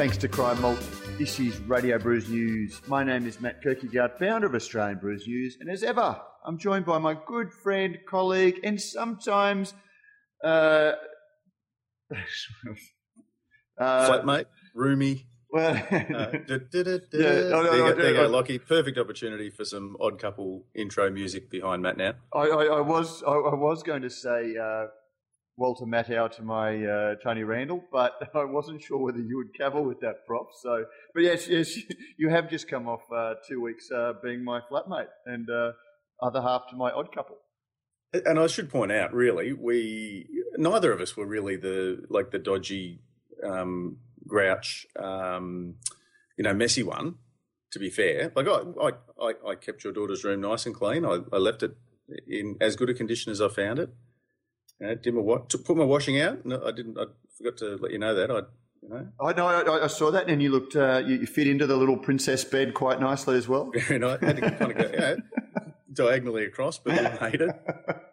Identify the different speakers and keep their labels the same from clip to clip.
Speaker 1: thanks to Cryer Malt. This is Radio Brews News. My name is Matt Kirkegaard, founder of Australian Brews News, and as ever, I'm joined by my good friend, colleague, and sometimes uh,
Speaker 2: uh, flatmate, roomie. Well, there you go, Lockie. Perfect opportunity for some odd couple intro music behind Matt now.
Speaker 1: I, I, I was I, I, was going to say uh, Walter Matthau to my uh, Tony Randall, but I wasn't sure whether you would cavil with that prop. So, but yes, yes, you have just come off uh, two weeks uh, being my flatmate and uh, other half to my odd couple.
Speaker 2: And I should point out, really, we neither of us were really the like the dodgy um, grouch, um, you know, messy one. To be fair, like I, I, I kept your daughter's room nice and clean. I, I left it in as good a condition as I found it. You did my to put my washing out. No, I didn't. I forgot to let you know that. I, you know.
Speaker 1: I know. I, I, saw that, and you looked. Uh, you, you, fit into the little princess bed quite nicely as well.
Speaker 2: and I had to kind of go, yeah, diagonally across, but you made it.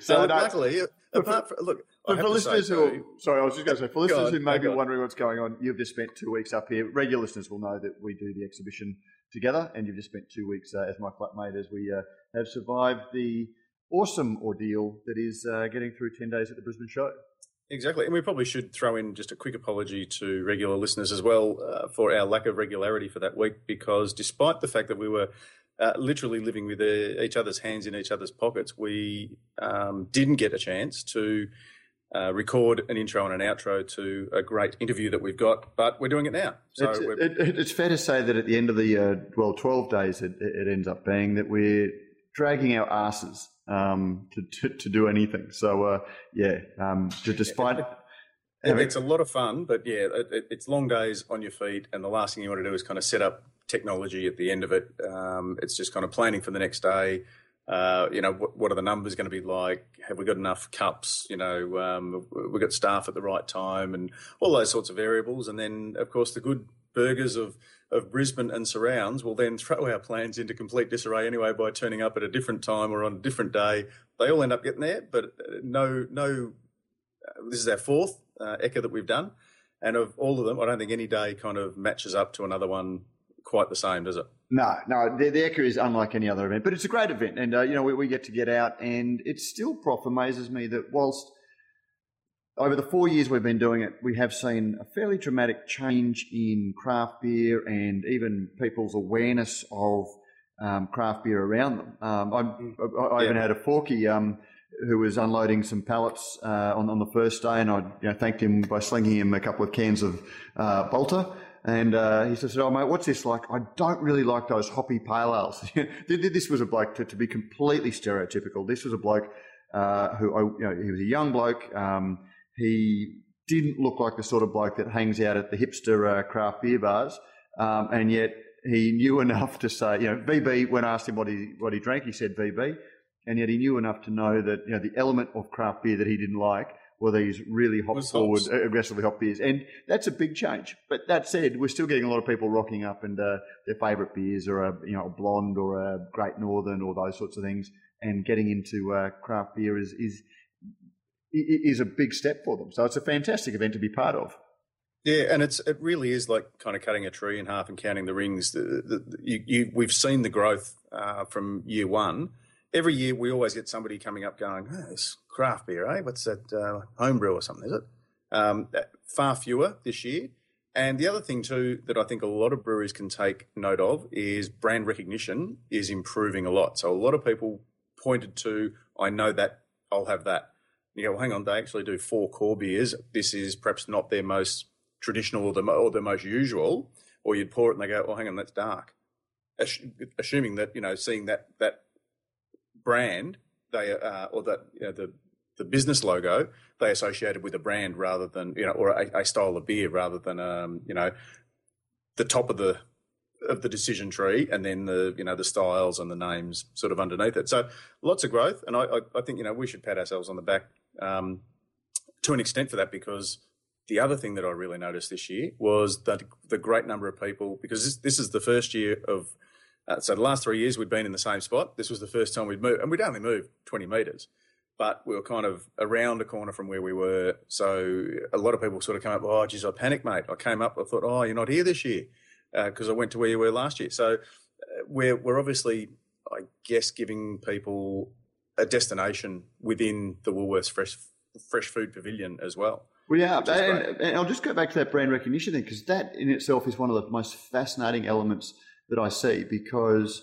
Speaker 2: So, luckily, apart from, look,
Speaker 1: for, for listeners say, who, sorry, I was just going to say, for listeners on, who may be wondering what's going on, you've just spent two weeks up here. Regular listeners will know that we do the exhibition together, and you've just spent two weeks uh, as my flatmate as we uh, have survived the awesome ordeal that is uh, getting through 10 days at the Brisbane show.
Speaker 2: Exactly. And we probably should throw in just a quick apology to regular listeners as well uh, for our lack of regularity for that week, because despite the fact that we were uh, literally living with uh, each other's hands in each other's pockets, we um, didn't get a chance to uh, record an intro and an outro to a great interview that we've got, but we're doing it now.
Speaker 1: So it's, it, it's fair to say that at the end of the, uh, well, 12 days, it, it ends up being that we're dragging our asses um, to, to, to, do anything. So uh, yeah, um, despite.
Speaker 2: it's a lot of fun, but yeah, it, it's long days on your feet, and the last thing you want to do is kind of set up technology at the end of it. Um, it's just kind of planning for the next day. Uh, you know, what, what, are the numbers going to be like? Have we got enough cups? You know, um, we got staff at the right time, and all those sorts of variables. And then, of course, the good burgers of of Brisbane and surrounds will then throw our plans into complete disarray anyway by turning up at a different time or on a different day. They all end up getting there, but uh, no, no. Uh, this is our fourth uh, Ekka that we've done, and of all of them, I don't think any day kind of matches up to another one quite the same, does it?
Speaker 1: No, no. The, the Ekka is unlike any other event, but it's a great event, and uh, you know we, we, get to get out, and it still, Prof, amazes me that whilst over the four years we've been doing it, we have seen a fairly dramatic change in craft beer and even people's awareness of um, craft beer around them. Um, I, I, I, even had a forky um, who was unloading some pallets uh, on, on the first day, and I you know, thanked him by slinging him a couple of cans of uh, Balter. And uh, he said, "Oh mate, what's this like? I don't really like those hoppy pale ales." this was a bloke to, to, be completely stereotypical. This was a bloke uh, who, you know, he was a young bloke. He didn't look like the sort of bloke that hangs out at the hipster uh, craft beer bars, um, and yet he knew enough to say, you know, VB. When I asked him what he what he drank, he said VB, and yet he knew enough to know that you know the element of craft beer that he didn't like were these really hop forward, uh, aggressively hop beers, and that's a big change. But that said, we're still getting a lot of people rocking up and uh, their favourite beers are a you know a blonde or a Great Northern or those sorts of things, and getting into uh, craft beer is is is a big step for them. So it's a fantastic event to be part of.
Speaker 2: Yeah, and it's it really is like kind of cutting a tree in half and counting the rings. The, the, the, you, you, we've seen the growth uh, from year one. Every year, we always get somebody coming up going, oh, "It's craft beer, eh? What's that? Uh, homebrew or something? Is it?" Um, far fewer this year. And the other thing too that I think a lot of breweries can take note of is brand recognition is improving a lot. So a lot of people pointed to, "I know that, I'll have that." You go, well, hang on, they actually do four core beers. This is perhaps not their most traditional or the, or the most usual. Or you'd pour it and they go, oh, hang on, that's dark. Assuming that, you know, seeing that, that brand, they, uh, or that, you know, the, the business logo, they associated with a brand rather than, you know, or a, a style of beer rather than, um, you know, the top of the, of the decision tree and then the you know the styles and the names sort of underneath it so lots of growth and i, I think you know we should pat ourselves on the back um, to an extent for that because the other thing that I really noticed this year was that the great number of people, because this, this is the first year of, uh, so the last three years we'd been in the same spot. This was the first time we'd moved, and we'd only moved 20 metres. but we were kind of around a corner from where we were. So a lot of people sort of come up, oh, geez, I panicked, mate. I came up, I thought, oh, you're not here this year because uh, I went to where you were last year. So uh, we're, we're obviously, I guess, giving people a destination within the Woolworths Fresh, Fresh Food Pavilion as well.
Speaker 1: Well, yeah, and, and, I'll just go back to that brand recognition thing because that in itself is one of the most fascinating elements that I see because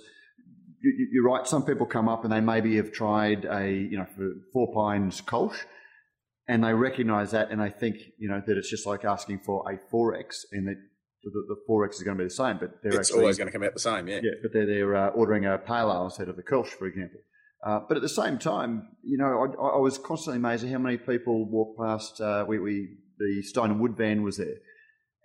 Speaker 1: you, are right. Some people come up and they maybe have tried a, you know, Four Pines Kolsch and they recognise that and they think, you know, that it's just like asking for a 4X and that the, the 4X is going to be the same, but they're
Speaker 2: it's
Speaker 1: actually,
Speaker 2: always going to come out the same, yeah.
Speaker 1: Yeah, but they're, they're uh, ordering a pale ale instead of the Kolsch, for example. Uh, but at the same time, you know, I, I, was constantly amazed at how many people walked past. Uh, we, we, the Stone and Wood van was there,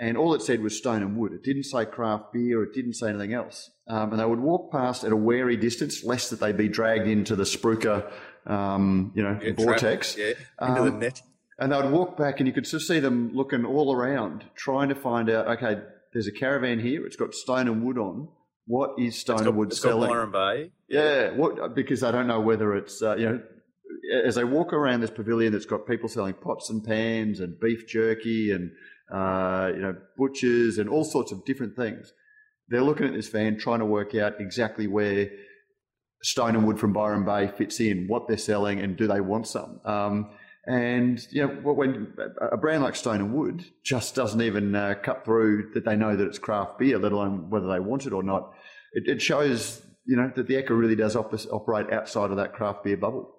Speaker 1: and all it said was Stone and Wood. It didn't say craft beer. It didn't say anything else. Um, and they would walk past at a wary distance, lest that they be dragged into the spruiker, um, you know, yeah, vortex.
Speaker 2: yeah, into um, the net.
Speaker 1: And they would walk back, and you could just see them looking all around, trying to find out. Okay, there's a caravan here. It's got Stone and Wood on what is Stone and Wood selling?
Speaker 2: Byron Bay.
Speaker 1: Yeah. yeah, what because I don't know whether it's uh, you know as they walk around this pavilion that's got people selling pots and pans and beef jerky and uh, you know butchers and all sorts of different things. They're looking at this van trying to work out exactly where Stone and Wood from Byron Bay fits in, what they're selling, and do they want some. Um, and you know, when a brand like Stone and Wood just doesn't even uh, cut through that they know that it's craft beer, let alone whether they want it or not. It, it shows, you know, that the Ekka really does op- operate outside of that craft beer bubble.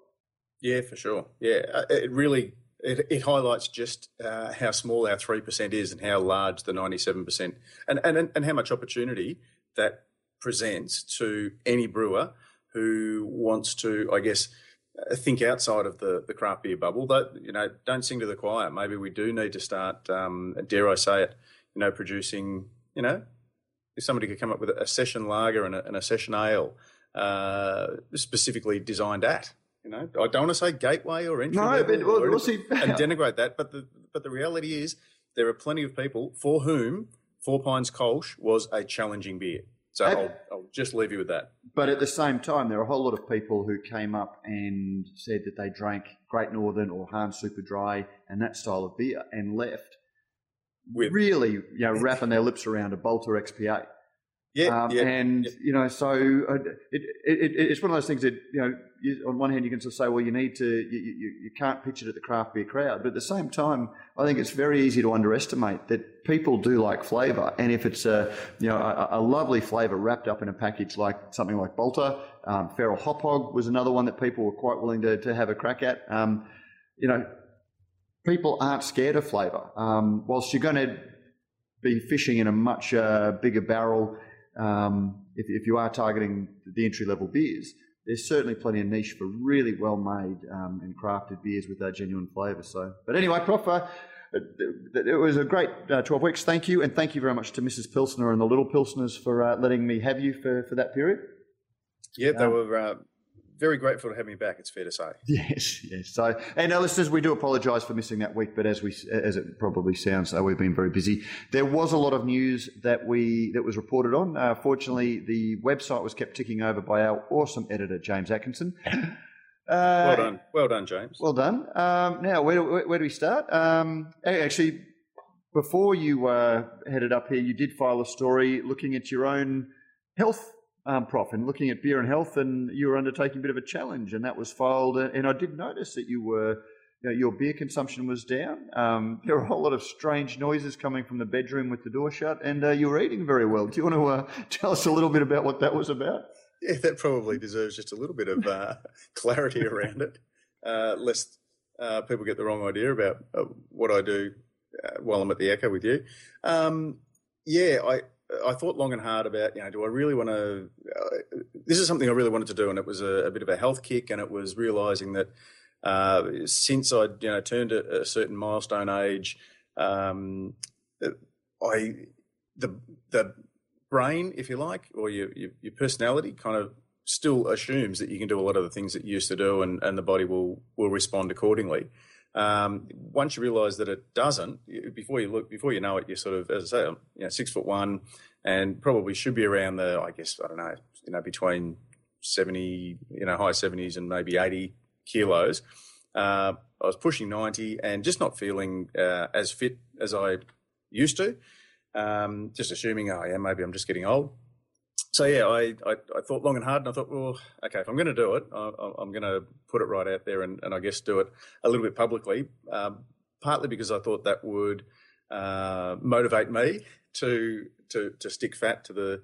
Speaker 2: Yeah, for sure. Yeah, uh, it really it, it highlights just uh, how small our three percent is and how large the ninety-seven percent, and and and how much opportunity that presents to any brewer who wants to, I guess think outside of the, the craft beer bubble. But you know, don't sing to the choir. Maybe we do need to start, um, dare I say it, you know, producing. You know, if somebody could come up with a session lager and a, and a session ale uh, specifically designed at. You know, I don't want to say gateway or entry
Speaker 1: no,
Speaker 2: level
Speaker 1: but, we'll, we'll see.
Speaker 2: and denigrate that. But the but the reality is there are plenty of people for whom Four Pines Kolsch was a challenging beer. So I'll, I'll, just leave you with that.
Speaker 1: But at the same time, there are a whole lot of people who came up and said that they drank Great Northern or Hahn Super Dry and that style of beer and left with really, you know, wrapping their lips around a Balter XPA.
Speaker 2: Yeah, um, yeah,
Speaker 1: and
Speaker 2: yeah.
Speaker 1: you know, so uh, it, it, it, it's one of those things that you know. You, on one hand, you can sort of say, well, you need to, you, you, you can't pitch it at the craft beer crowd, but at the same time, I think it's very easy to underestimate that people do like flavour, and if it's a you know a, a lovely flavour wrapped up in a package like something like Balter, um, Feral Hop Hog was another one that people were quite willing to, to have a crack at. Um, you know, people aren't scared of flavour. Um, whilst you're going to be fishing in a much uh, bigger barrel um, if, if, you are targeting the entry level beers, there's certainly plenty of niche for really well made um, and crafted beers with that genuine flavour. So, but anyway, Prof, uh, it was a great uh, 12 weeks. Thank you, and thank you very much to Mrs. Pilsner and the Little Pilsners for uh, letting me have you for, for that period.
Speaker 2: Yeah, they um, were uh, very grateful to have me back. It's fair to say.
Speaker 1: Yes, yes. So, and our listeners, we do apologise for missing that week, but as we, as it probably sounds, uh, we've been very busy. There was a lot of news that we that was reported on. Uh, fortunately, the website was kept ticking over by our awesome editor James Atkinson.
Speaker 2: Uh, well done, well done, James.
Speaker 1: Well done. Um, now, where, where, where, do we start? Um, actually, before you uh, headed up here, you did file a story looking at your own health um, Prof, and looking at beer and health, and you were undertaking a bit of a challenge, and that was filed. Uh, and I did notice that you were, you know, your beer consumption was down. Um, there were a whole lot of strange noises coming from the bedroom with the door shut, and uh, you were eating very well. Do you want to uh, tell us a little bit about what that was about?
Speaker 2: Yeah, that probably deserves just a little bit of uh, clarity around it, uh, lest uh, people get the wrong idea about what I do while I'm at the Ekka with you. Um, yeah, I I thought long and hard about, you know, do I really want to? Uh, this is something I really wanted to do, and it was a, a bit of a health kick, and it was realizing that uh, since I'd you know turned a, a certain milestone age, um, I the the brain, if you like, or your, your, your personality, kind of still assumes that you can do a lot of the things that you used to do, and, and the body will will respond accordingly. Um, once you realise that it doesn't, before you look, before you know it, you're sort of, as I say, you know, six foot one, and probably should be around the, I guess, I don't know, you know, between seventy, you know, high seventies and maybe eighty kilos. Uh, I was pushing 90 and just not feeling uh, as fit as I used to. Um, just assuming, oh yeah, maybe I'm just getting old. So yeah, I, I, I, thought long and hard, and I thought, well, okay, if I'm going to do it, I, am going to put it right out there, and, and, I guess do it a little bit publicly. Um, partly because I thought that would uh, motivate me to to to stick fat to the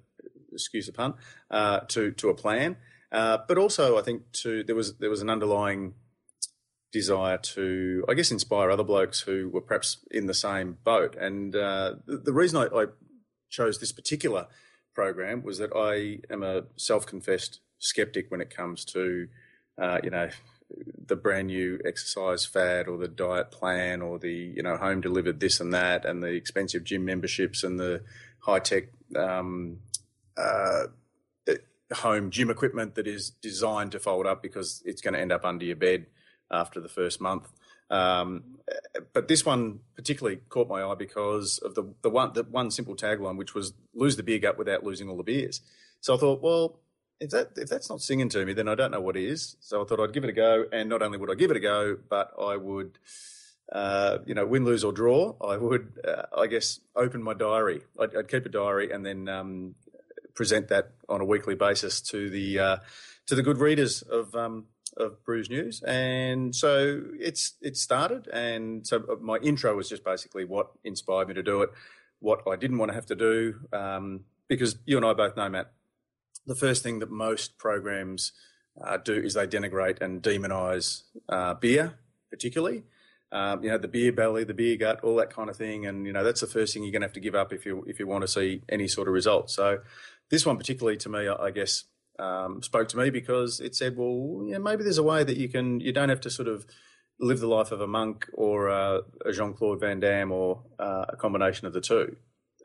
Speaker 2: excuse the pun uh, to to a plan, uh, but also I think to there was there was an underlying desire to, I guess, inspire other blokes who were perhaps in the same boat. And uh, the, the, reason I, I, chose this particular program was that I am a self-confessed skeptic when it comes to, uh, you know, the brand new exercise fad or the diet plan or the you know home delivered this and that and the expensive gym memberships and the high tech um, uh, home gym equipment that is designed to fold up because it's going to end up under your bed after the first month. Um, but this one particularly caught my eye because of the the one the one simple tagline, which was "lose the beer gut without losing all the beers." So I thought, well, if that if that's not singing to me, then I don't know what is. So I thought I'd give it a go, and not only would I give it a go, but I would. Uh, you know, win, lose or draw, I would, uh, I guess, open my diary. I'd, I'd keep a diary and then um, present that on a weekly basis to the uh, to the good readers of um, of Brews News, and so it's it started. And so uh, my intro was just basically what inspired me to do it, what I didn't want to have to do, um, because you and I both know, Matt, the first thing that most programs uh, do is they denigrate and demonise uh, beer, particularly. Um, you know the beer belly, the beer gut, all that kind of thing, and you know that's the first thing you're going to have to give up if you if you want to see any sort of results. So this one particularly to me, I guess, um, spoke to me because it said, well, yeah, maybe there's a way that you can, you don't have to sort of live the life of a monk or uh, a Jean Claude Van Damme or uh, a combination of the two.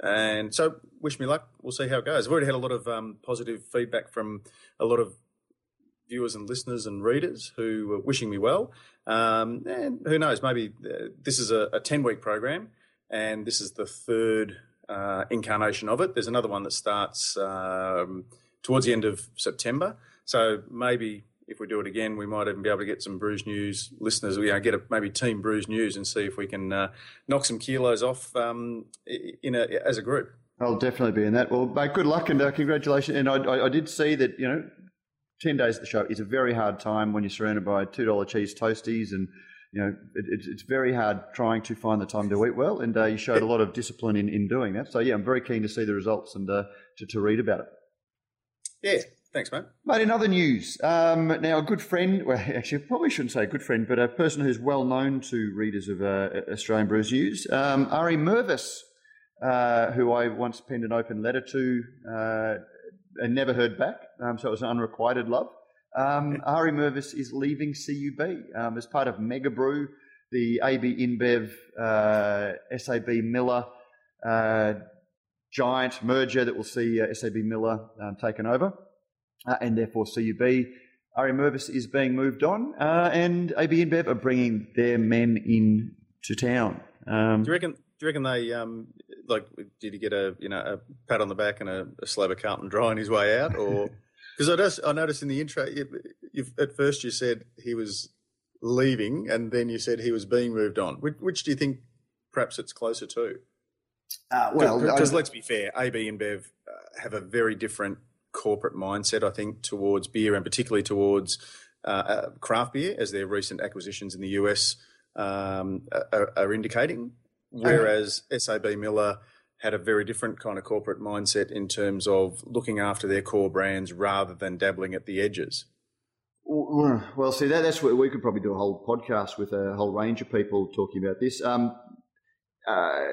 Speaker 2: And so, wish me luck. We'll see how it goes. I've already had a lot of um, positive feedback from a lot of viewers and listeners and readers who were wishing me well. Um, and who knows, maybe uh, this is a 10 week program and this is the third uh, incarnation of it. There's another one that starts. Um, towards the end of September. So maybe if we do it again, we might even be able to get some Brews News listeners. We you know, get a, maybe Team Brews News and see if we can uh, knock some kilos off um, in a, as a group.
Speaker 1: I'll definitely be in that. Well, mate, good luck and uh, congratulations. And I, I, I, did see that you know, ten days of the show is a very hard time when you're surrounded by two dollar cheese toasties and. You know, it, it's, it's very hard trying to find the time to eat well, and uh, you showed a lot of discipline in, in doing that. So, yeah, I'm very keen to see the results and uh, to, to read about it.
Speaker 2: Yeah, thanks, mate.
Speaker 1: Mate, in other news, um, now a good friend, well, actually, probably shouldn't say a good friend, but a person who's well known to readers of uh, Australian Brews News, um, Ari Mervis, uh, who I once penned an open letter to uh, and never heard back, um, so it was an unrequited love. Um, Ari Mervis is leaving CUB um, as part of Mega Brew, the AB InBev, uh, SAB Miller uh, giant merger that will see uh, SAB Miller um, taken over, uh, and therefore CUB. Ari Mervis is being moved on, uh, and AB InBev are bringing their men in to town.
Speaker 2: Um, do you reckon? Do you reckon they um, like? Did he get a you know a pat on the back and a, a slab of Carlton Dry on his way out, or because I just I noticed in the intro, you, at first you said he was leaving, and then you said he was being moved on. Which, which do you think? Perhaps it's closer to.
Speaker 1: Uh, well,
Speaker 2: because let's be fair, AB InBev uh, have a very different corporate mindset, I think, towards beer and particularly towards uh, uh craft beer, as their recent acquisitions in the US um, are, are, indicating. Whereas SAB Miller had a very different kind of corporate mindset in terms of looking after their core brands rather than dabbling at the edges.
Speaker 1: Well, see, that, that's where we could probably do a whole podcast with a whole range of people talking about this. Um, uh,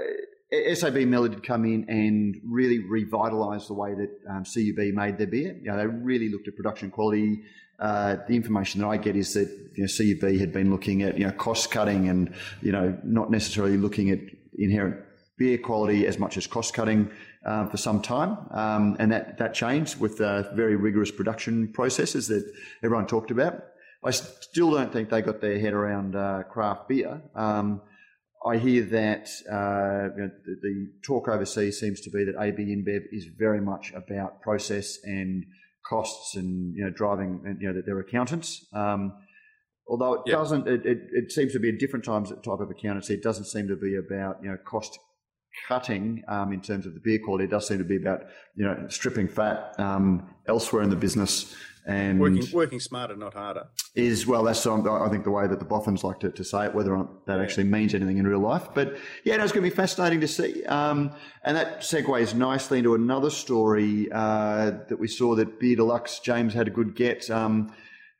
Speaker 1: SAB Miller did come in and really revitalise the way that um, CUB made their beer. You know, they really looked at production quality. Uh, the information that I get is that you know, CUB had been looking at you know cost cutting and you know not necessarily looking at inherent beer quality as much as cost cutting uh, for some time, um, and that that changed with uh, very rigorous production processes that everyone talked about. I still don't think they got their head around uh, craft beer. Um, I hear that uh, you know, the, the, talk overseas seems to be that AB InBev is very much about process and costs and you know driving you know that they're accountants. Um, Although it doesn't, it, it, it, seems to be a different times type of accountancy. It doesn't seem to be about you know cost cutting um, in terms of the beer quality. It does seem to be about you know stripping fat um, elsewhere in the business and
Speaker 2: working, working smarter, not harder.
Speaker 1: Is well, that's um, I think the way that the Boffins like to, to say it, whether or not that actually means anything in real life. But yeah, no, it's going to be fascinating to see. Um, and that segues nicely into another story uh, that we saw that Beer Deluxe James had a good get. Um,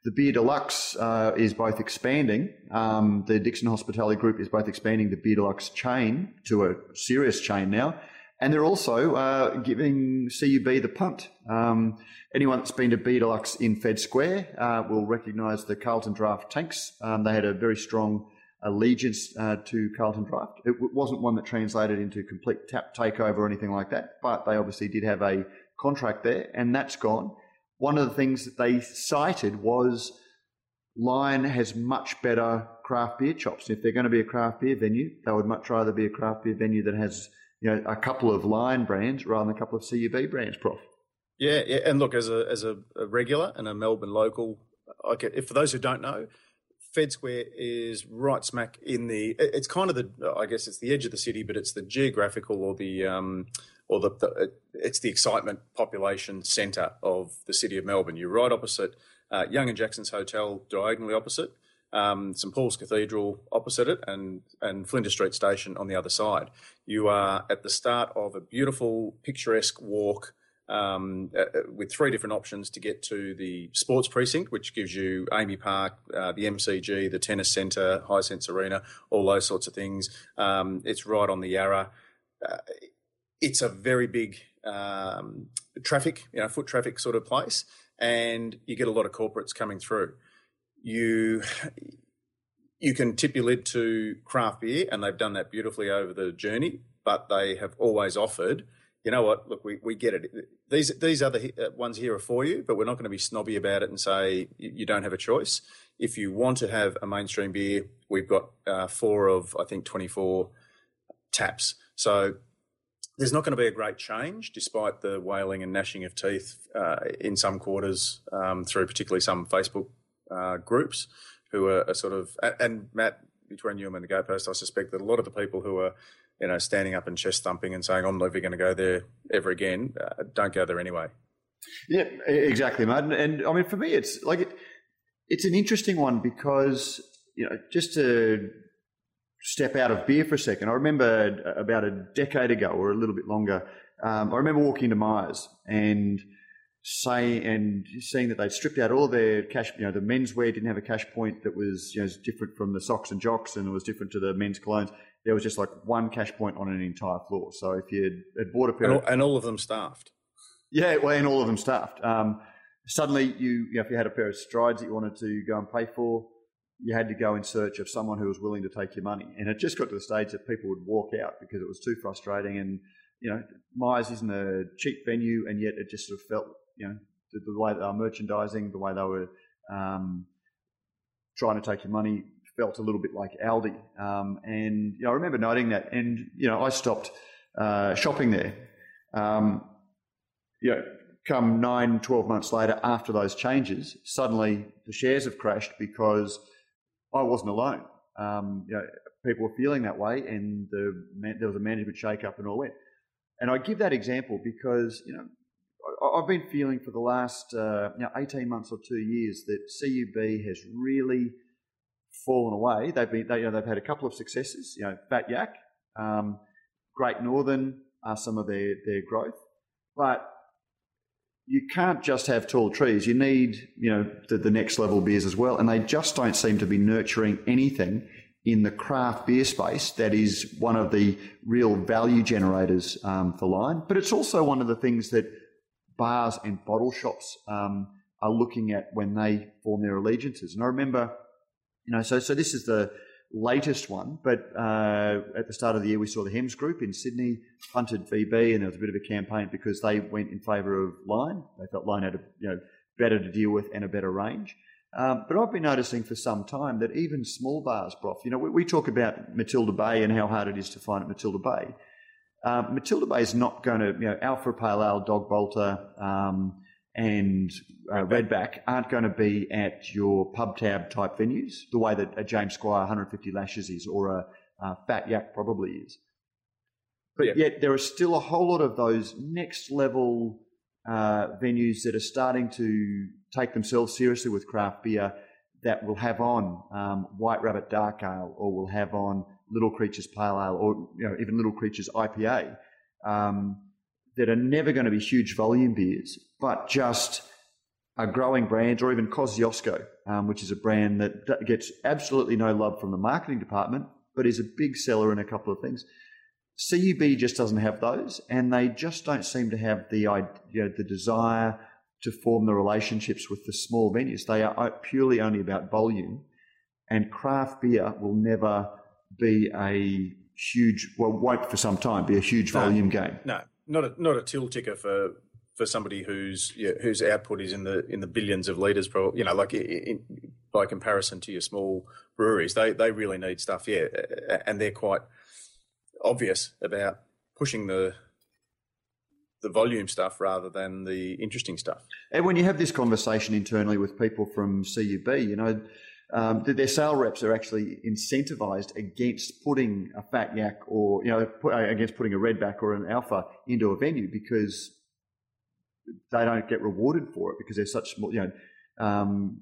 Speaker 1: the Beer Deluxe uh, is both expanding. Um, the Dixon Hospitality Group is both expanding the Beer Deluxe chain to a serious chain now, and they're also uh, giving CUB the punt. Um, anyone that's been to Deluxe in Fed Square uh, will recognise the Carlton Draft tanks. Um, they had a very strong allegiance uh, to Carlton Draft. It wasn't one that translated into complete tap takeover or anything like that, but they obviously did have a contract there, and that's gone one of the things that they cited was Lion has much better craft beer chops. If they're going to be a craft beer venue, they would much rather be a craft beer venue that has you know a couple of Lion brands rather than a couple of CUB brands, Prof.
Speaker 2: Yeah, yeah. and look, as a as a, a regular and a Melbourne local, okay, if for those who don't know, Fed Square is right smack in the. It's kind of the, I guess it's the edge of the city, but it's the geographical or the um, or the, the it's the excitement population centre of the city of Melbourne. You're right opposite uh, Young and Jackson's Hotel, diagonally opposite. Um, St Paul's Cathedral opposite it, and and Flinders Street Station on the other side. You are at the start of a beautiful, picturesque walk um, uh, with three different options to get to the sports precinct, which gives you AAMI Park, uh, the MCG, the tennis centre, Hisense Arena, all those sorts of things. Um, it's right on the Yarra. Uh, it's a very big um, traffic, you know, foot traffic sort of place, and you get a lot of corporates coming through. You you can tip your lid to craft beer, and they've done that beautifully over the journey. But they have always offered, you know what? Look, we, we get it. These these other uh, ones here are for you, but we're not going to be snobby about it and say you don't have a choice. If you want to have a mainstream beer, we've got uh, four of I think twenty four taps. So there's not going to be a great change despite the wailing and gnashing of teeth uh, in some quarters um, through particularly some Facebook uh, groups who are, are, sort of and Matt between you and the Go Post, I suspect that a lot of the people who are you know standing up and chest thumping and saying I'm never going to go there ever again uh, don't go there anyway.
Speaker 1: Yeah, exactly, Matt. And, and I mean, for me, it's like it, it's an interesting one because you know just to step out of beer for a second. I remember about a decade ago or a little bit longer, um, I remember walking to Myers and saying and seeing that they'd stripped out all their cash. You know, the menswear didn't have a cash point that was you know different from the socks and jocks, and it was different to the men's colognes. There was just like one cash point on an entire floor. So if you had bought a pair,
Speaker 2: and all, and all of them staffed.
Speaker 1: Yeah, well, and all of them staffed. Um, suddenly, you, you know, if you had a pair of strides that you wanted to go and pay for, you had to go in search of someone who was willing to take your money. And it just got to the stage that people would walk out because it was too frustrating. And, you know, Myers isn't a cheap venue, and yet it just sort of felt, you know, the, the way they were merchandising, the way they were um, trying to take your money felt a little bit like Aldi. Um, and, you know, I remember noting that. And, you know, I stopped uh, shopping there. Um, you know, come nine, 12 months later after those changes, suddenly the shares have crashed because – I wasn't alone. Um, you know, people were feeling that way, and the, there was a management shake-up and all that. And I give that example because you know I've been feeling for the last uh, you know, 18 months or two years that CUB has really fallen away. They've been they, you know, they've had a couple of successes. You know, Fat Yak, um, Great Northern are some of their their growth, but you can't just have tall trees. You need, you know, the, the, next level beers as well. And they just don't seem to be nurturing anything in the craft beer space that is one of the real value generators um, for Lion. But it's also one of the things that bars and bottle shops um, are looking at when they form their allegiances. And I remember, you know, so so this is the latest one, but uh, at the start of the year, we saw the Hems Group in Sydney punted VB, and there was a bit of a campaign because they went in favour of Lion. They felt Lion had a, you know better to deal with and a better range. Um, but I've been noticing for some time that even small bars, Broth, you know, we, we, talk about Matilda Bay and how hard it is to find at Matilda Bay. Um, Matilda Bay is not going to, you know, Alpha Pale Ale, Dog Bolter, um, and uh, Redback aren't going to be at your pub tab type venues, the way that a James Squire 150 lashes is, or a, a Fat Yak probably is. But
Speaker 2: Yeah.
Speaker 1: yet there are still a whole lot of those next level uh, venues that are starting to take themselves seriously with craft beer that will have on um, White Rabbit Dark Ale or will have on Little Creatures Pale Ale or you know even Little Creatures IPA um, that are never going to be huge volume beers, but just are growing brands, or even Kosciuszko, um, which is a brand that that gets absolutely no love from the marketing department, but is a big seller in a couple of things. CUB just doesn't have those, and they just don't seem to have the you know, the desire to form the relationships with the small venues. They are purely only about volume, and craft beer will never be a huge, well, won't for some time be a huge
Speaker 2: No.
Speaker 1: volume game.
Speaker 2: No, not a not a till ticker for for somebody whose yeah, whose output is in the in the billions of liters. Probably, you know, like in, by comparison to your small breweries, they they really need stuff. Yeah, and they're quite obvious about pushing the the volume stuff rather than the interesting stuff.
Speaker 1: And when you have this conversation internally with people from CUB, you know, um, that their sale reps are actually incentivized against putting a fat yak or, you know, put, uh, against putting a redback or an alpha into a venue because they don't get rewarded for it because they're such small, you know, um,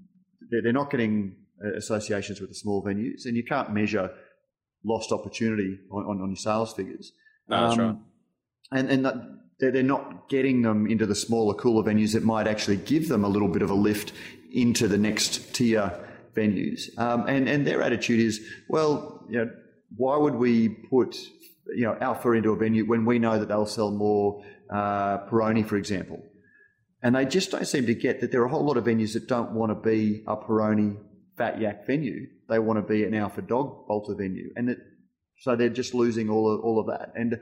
Speaker 1: they're, they're not getting uh, associations with the small venues and you can't measure lost opportunity on, on, on your sales figures.
Speaker 2: No, that's
Speaker 1: Um,
Speaker 2: right.
Speaker 1: and and that they're, they're not getting them into the smaller, cooler venues that might actually give them a little bit of a lift into the next tier venues. Um, and and their attitude is, well, you know, why would we put you know Alpha into a venue when we know that they'll sell more uh, Peroni, for example? And they just don't seem to get that there are a whole lot of venues that don't want to be a Peroni Fat Yak venue. They want to be an Alpha Dog Bolter venue, and so they're just losing all of, all of that. And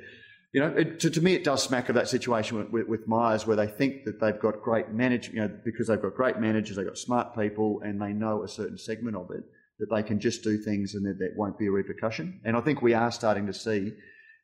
Speaker 1: you know, it, to, to me, it does smack of that situation with, with, Myers, where they think that they've got great manage, you know, because they've got great managers, they've got smart people, and they know a certain segment of it that they can just do things and that there won't be a repercussion. And I think we are starting to see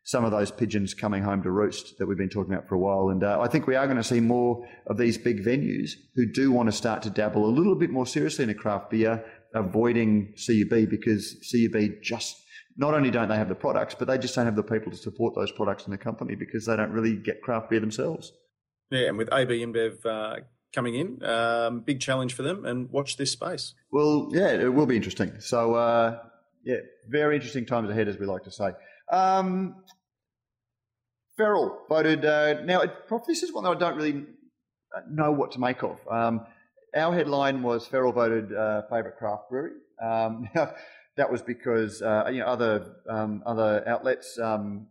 Speaker 1: some of those pigeons coming home to roost that we've been talking about for a while. And uh, I think we are going to see more of these big venues who do want to start to dabble a little bit more seriously in a craft beer, avoiding CUB because CUB just not only don't they have the products, but they just don't have the people to support those products in the company because they don't really get craft beer themselves.
Speaker 2: Yeah, and with AB InBev uh, coming in, um, big challenge for them. And watch this space.
Speaker 1: Well, yeah, it will be interesting. So, uh, yeah, very interesting times ahead, as we like to say. Um, Feral voted. Uh, now, it, this is one that I don't really know what to make of. Um, our headline was Feral voted uh, favourite craft brewery. Um, that was because uh, you know other um, other outlets um,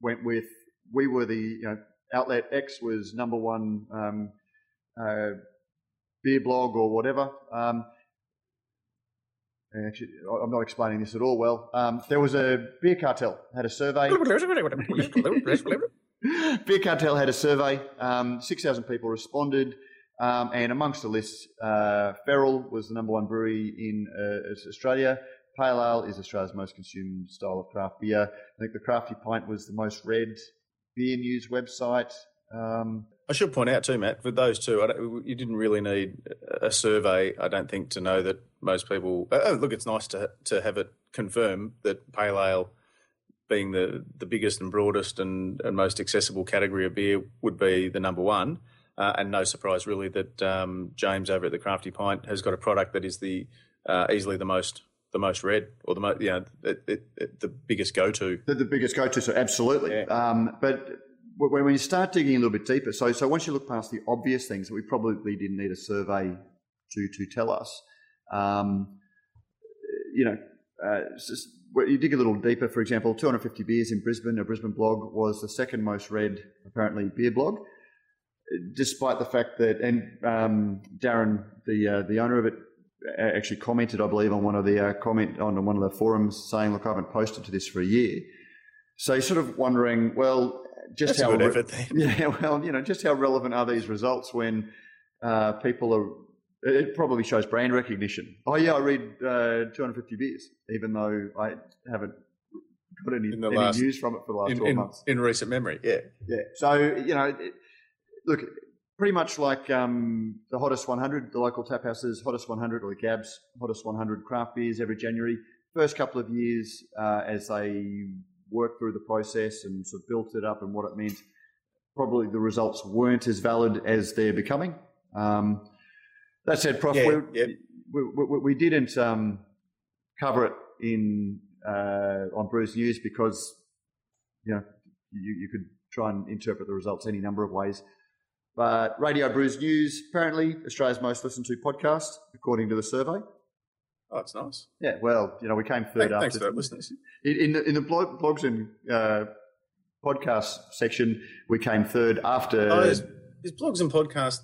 Speaker 1: went with. We were the you know outlet X was number one um, uh, beer blog or whatever. Um, actually, I'm not explaining this at all well. Um, there was a beer cartel had a survey. beer cartel had a survey. Um, Six thousand people responded, um, and amongst the list, uh, Feral was the number one brewery in uh, Australia. Pale Ale is Australia's most consumed style of craft beer. I think the Crafty Pint was the most read beer news website. Um,
Speaker 2: I should point out too, Matt, with those two, you didn't really need a survey, I don't think, to know that most people. Oh, look, it's nice to to have it confirm that pale ale, being the the biggest and broadest and, and most accessible category of beer, would be the number one. Uh, and no surprise, really, that um, James over at the Crafty Pint has got a product that is the uh, easily the most the most read or the most you know it, it, it, the biggest go to.
Speaker 1: the, the biggest go-to, so absolutely.
Speaker 2: Yeah.
Speaker 1: Um, but when, when you start digging a little bit deeper, so so once you look past the obvious things that we probably didn't need a survey to to tell us, um, you know, uh, just- you dig a little deeper. For example, 250 beers in Brisbane, a Brisbane blog was the second most read apparently beer blog, despite the fact that and um, Darren, the uh, the owner of it, actually commented, I believe, on one of the uh, comment on one of the forums saying, "Look, I haven't posted to this for a year." So you're sort of wondering, well, just
Speaker 2: That's
Speaker 1: how re-
Speaker 2: effort
Speaker 1: yeah, well, you know, just how relevant are these results when uh, people are? It probably shows brand recognition. Oh yeah, I read uh, 250 beers, even though I haven't got any,
Speaker 2: In the
Speaker 1: any
Speaker 2: last-
Speaker 1: news from it for the last
Speaker 2: In,
Speaker 1: 12
Speaker 2: in,
Speaker 1: months.
Speaker 2: in recent memory, yeah.
Speaker 1: Yeah. So you know, it, look, pretty much like um, the hottest 100, the local tap houses, hottest 100 or the Gabs, hottest 100 craft beers every January. First couple of years, uh, as they worked through the process and sort of built it up and what it meant, probably the results weren't as valid as they're becoming. Um, that said, Prof,
Speaker 2: Yeah,
Speaker 1: we,
Speaker 2: yeah.
Speaker 1: we, we, we didn't um, cover it in uh, on Brews News because you know you, you could try and interpret the results any number of ways. But Radio Brews News, apparently Australia's most listened to podcast, according to the survey.
Speaker 2: Oh, it's nice.
Speaker 1: Yeah, well, you know, we came third
Speaker 2: Thank- Thanks
Speaker 1: after
Speaker 2: for that, listeners.
Speaker 1: in, in the in the blog, blogs and uh, podcast section. We came third after.
Speaker 2: Oh, is, is blogs and podcasts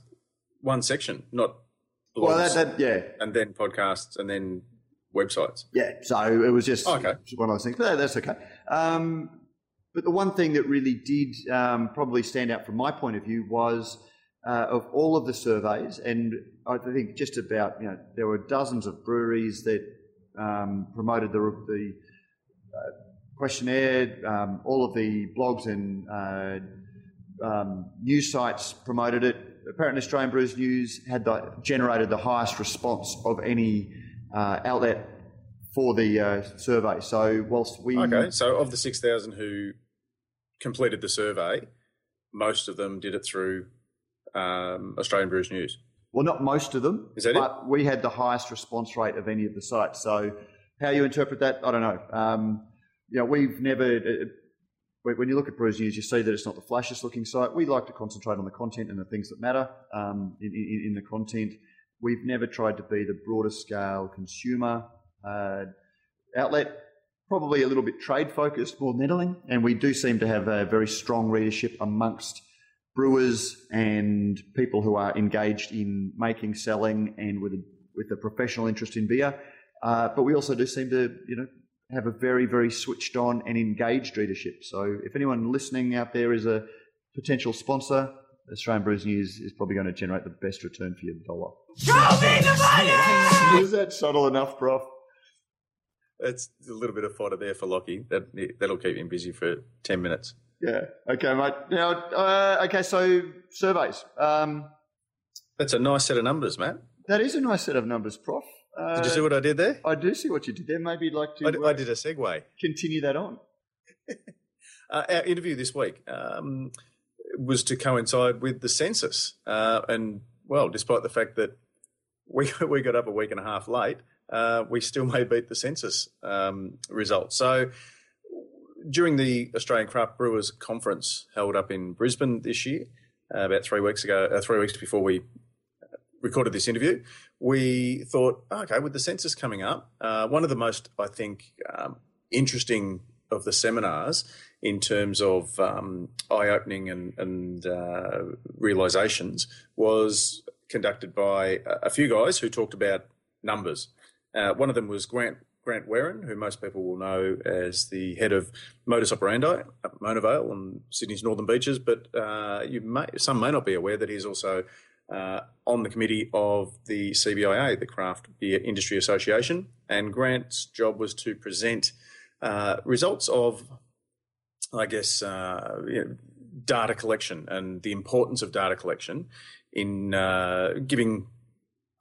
Speaker 2: one section, not blogs
Speaker 1: well, that, that yeah,
Speaker 2: and then podcasts and then websites?
Speaker 1: Yeah, so it was just
Speaker 2: Oh, okay.
Speaker 1: one of those things. But that's okay. Um, but the one thing that really did um, probably stand out from my point of view was uh, of all of the surveys, and I think just about you know there were dozens of breweries that um, promoted the the uh, questionnaire. Um, all of the blogs and uh, um, news sites promoted it. Apparently, Australian Brews News had the, generated the highest response of any uh, outlet for the uh, survey. So, whilst we
Speaker 2: Okay, so of the 6,000 who completed the survey, most of them did it through um, Australian Brews News.
Speaker 1: well, not most of them,
Speaker 2: Is that it?
Speaker 1: but we had the highest response rate of any of the sites. So, how you interpret that, I don't know. Um, you know, we've never. Uh, when you look at Brews News, you see that it's not the flashiest looking site. We like to concentrate on the content and the things that matter um, in, in, in the content. We've never tried to be the broader scale consumer outlet. Probably a little bit trade focused, more nettling, and we do seem to have a very strong readership amongst brewers and people who are engaged in making, selling, and with a, with a professional interest in beer. Uh, but we also do seem to, you know, have a very, very switched on and engaged readership. So if anyone listening out there is a potential sponsor, Australian Brews News is probably going to generate the best return for your dollar.
Speaker 3: Show me the money!
Speaker 1: Is that subtle enough, Prof?
Speaker 2: It's a little bit of fodder there for Lockie. That, that'll keep him busy for 10 minutes.
Speaker 1: Yeah. Okay, mate. Now, uh, okay, so surveys. Um,
Speaker 2: That's a nice set of numbers, Matt.
Speaker 1: that is a nice set of numbers, Prof. Uh,
Speaker 2: Did you see what I did there?
Speaker 1: I do see what you did there. Maybe you'd like to
Speaker 2: I, I
Speaker 1: uh,
Speaker 2: did a segue.
Speaker 1: continue that on.
Speaker 2: Uh, our interview this week um, was to coincide with the census. Uh, and, well, despite the fact that we, we got up a week and a half late, uh, we still may beat the census um, results. So, during the Australian Craft Brewers Conference held up in Brisbane this year, uh, about three weeks ago, uh, three weeks before we recorded this interview, we thought, okay, with the census coming up, uh, one of the most, I think, um, interesting of the seminars in terms of um, eye-opening and, and uh, realizations was conducted by a few guys who talked about numbers. Uh, one of them was Grant Grant Wearin, who most people will know as the head of modus operandi at Mona Vale on Sydney's northern beaches. But uh, you may, some may not be aware that he's also uh, on the committee of the CBIA, the Craft Beer Industry Association. And Grant's job was to present uh, results of, I guess, uh, you know, data collection and the importance of data collection in uh, giving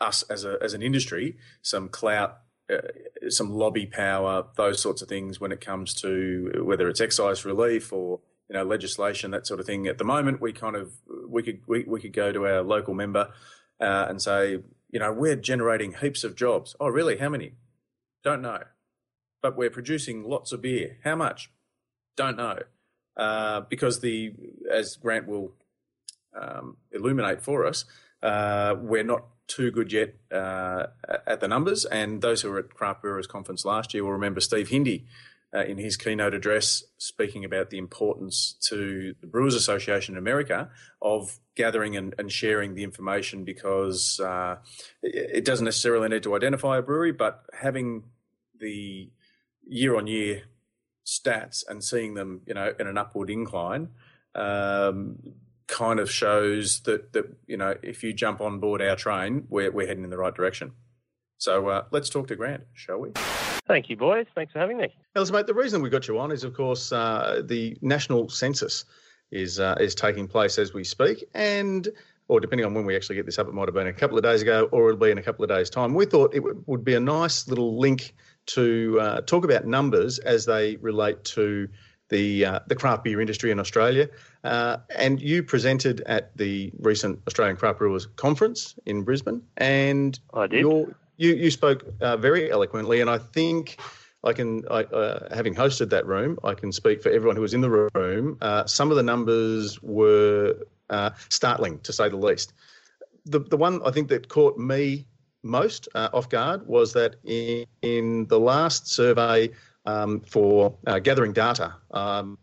Speaker 2: us as a as an industry some clout, uh, some lobby power, those sorts of things when it comes to whether it's excise relief or you know legislation, that sort of thing. At the moment, we kind of we could we, we could go to our local member uh, and say, you know, we're generating heaps of jobs. Oh, really? How many? Don't know. But we're producing lots of beer. How much? Don't know. Uh, because the as Grant will um, illuminate for us, uh, we're not too good yet uh, at the numbers. And those who were at Craft Brewers Conference last year will remember Steve Hindy uh, in his keynote address speaking about the importance to the Brewers Association in America of gathering and, and sharing the information because uh, it, doesn't necessarily need to identify a brewery, but having the year on year stats and seeing them, you know, in an upward incline, um, kind of shows that that you know if you jump on board our train, we're we're heading in the right direction. So uh, let's talk to Grant, shall we?
Speaker 4: Thank you, boys. Thanks for having me.
Speaker 2: Now, listen, mate, the reason we got you on is, of course, uh, the national census is uh, is taking place as we speak, and or depending on when we actually get this up, it might have been a couple of days ago, or it'll be in a couple of days' time. We thought it w- would be a nice little link to uh, talk about numbers as they relate to the uh, the craft beer industry in Australia. Uh, and you presented at the recent Australian Craft Brewers Conference in Brisbane, and
Speaker 4: I did.
Speaker 2: you you spoke uh, very eloquently, and I think. I can, I, uh, having hosted that room, I can speak for everyone who was in the room. Uh, some of the numbers were uh, startling, to say the least. The the one I think that caught me most uh, off guard was that in, in the last survey um, for uh, gathering data um,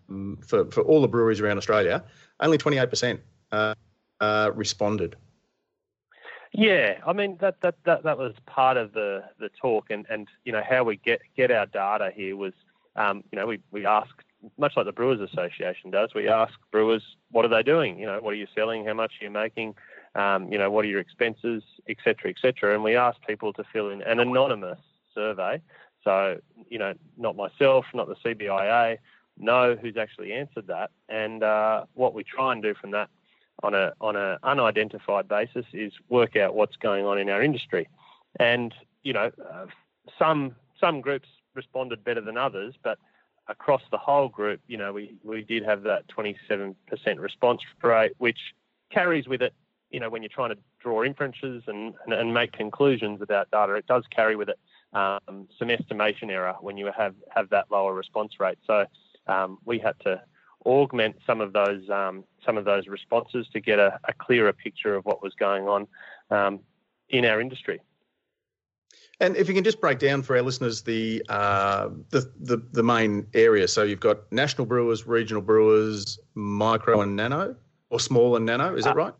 Speaker 2: for, for all the breweries around Australia, only 28% uh, uh, responded.
Speaker 4: Yeah, I mean that, that that that was part of the the talk, and and you know how we get get our data here was, um, you know, we we ask much like the Brewers Association does, we ask brewers what are they doing, you know, what are you selling, how much are you making, um, you know, what are your expenses, etc., etc., and we ask people to fill in an anonymous survey. So you know, not myself, not the CBIA, know who's actually answered that, and uh, what we try and do from that on a on an unidentified basis is work out what's going on in our industry, and you know, uh, some some groups responded better than others, but across the whole group, you know, we we did have that 27% response rate, which carries with it, you know, when you're trying to draw inferences and, and, and make conclusions about data, it does carry with it um, some estimation error when you have have that lower response rate. So um, we had to augment some of those um, some of those responses to get a, a, clearer picture of what was going on um, in our industry.
Speaker 2: And if you can just break down for our listeners the, uh, the, the the main area. So you've got national brewers, regional brewers, micro and nano, or small and nano. Is that uh, right?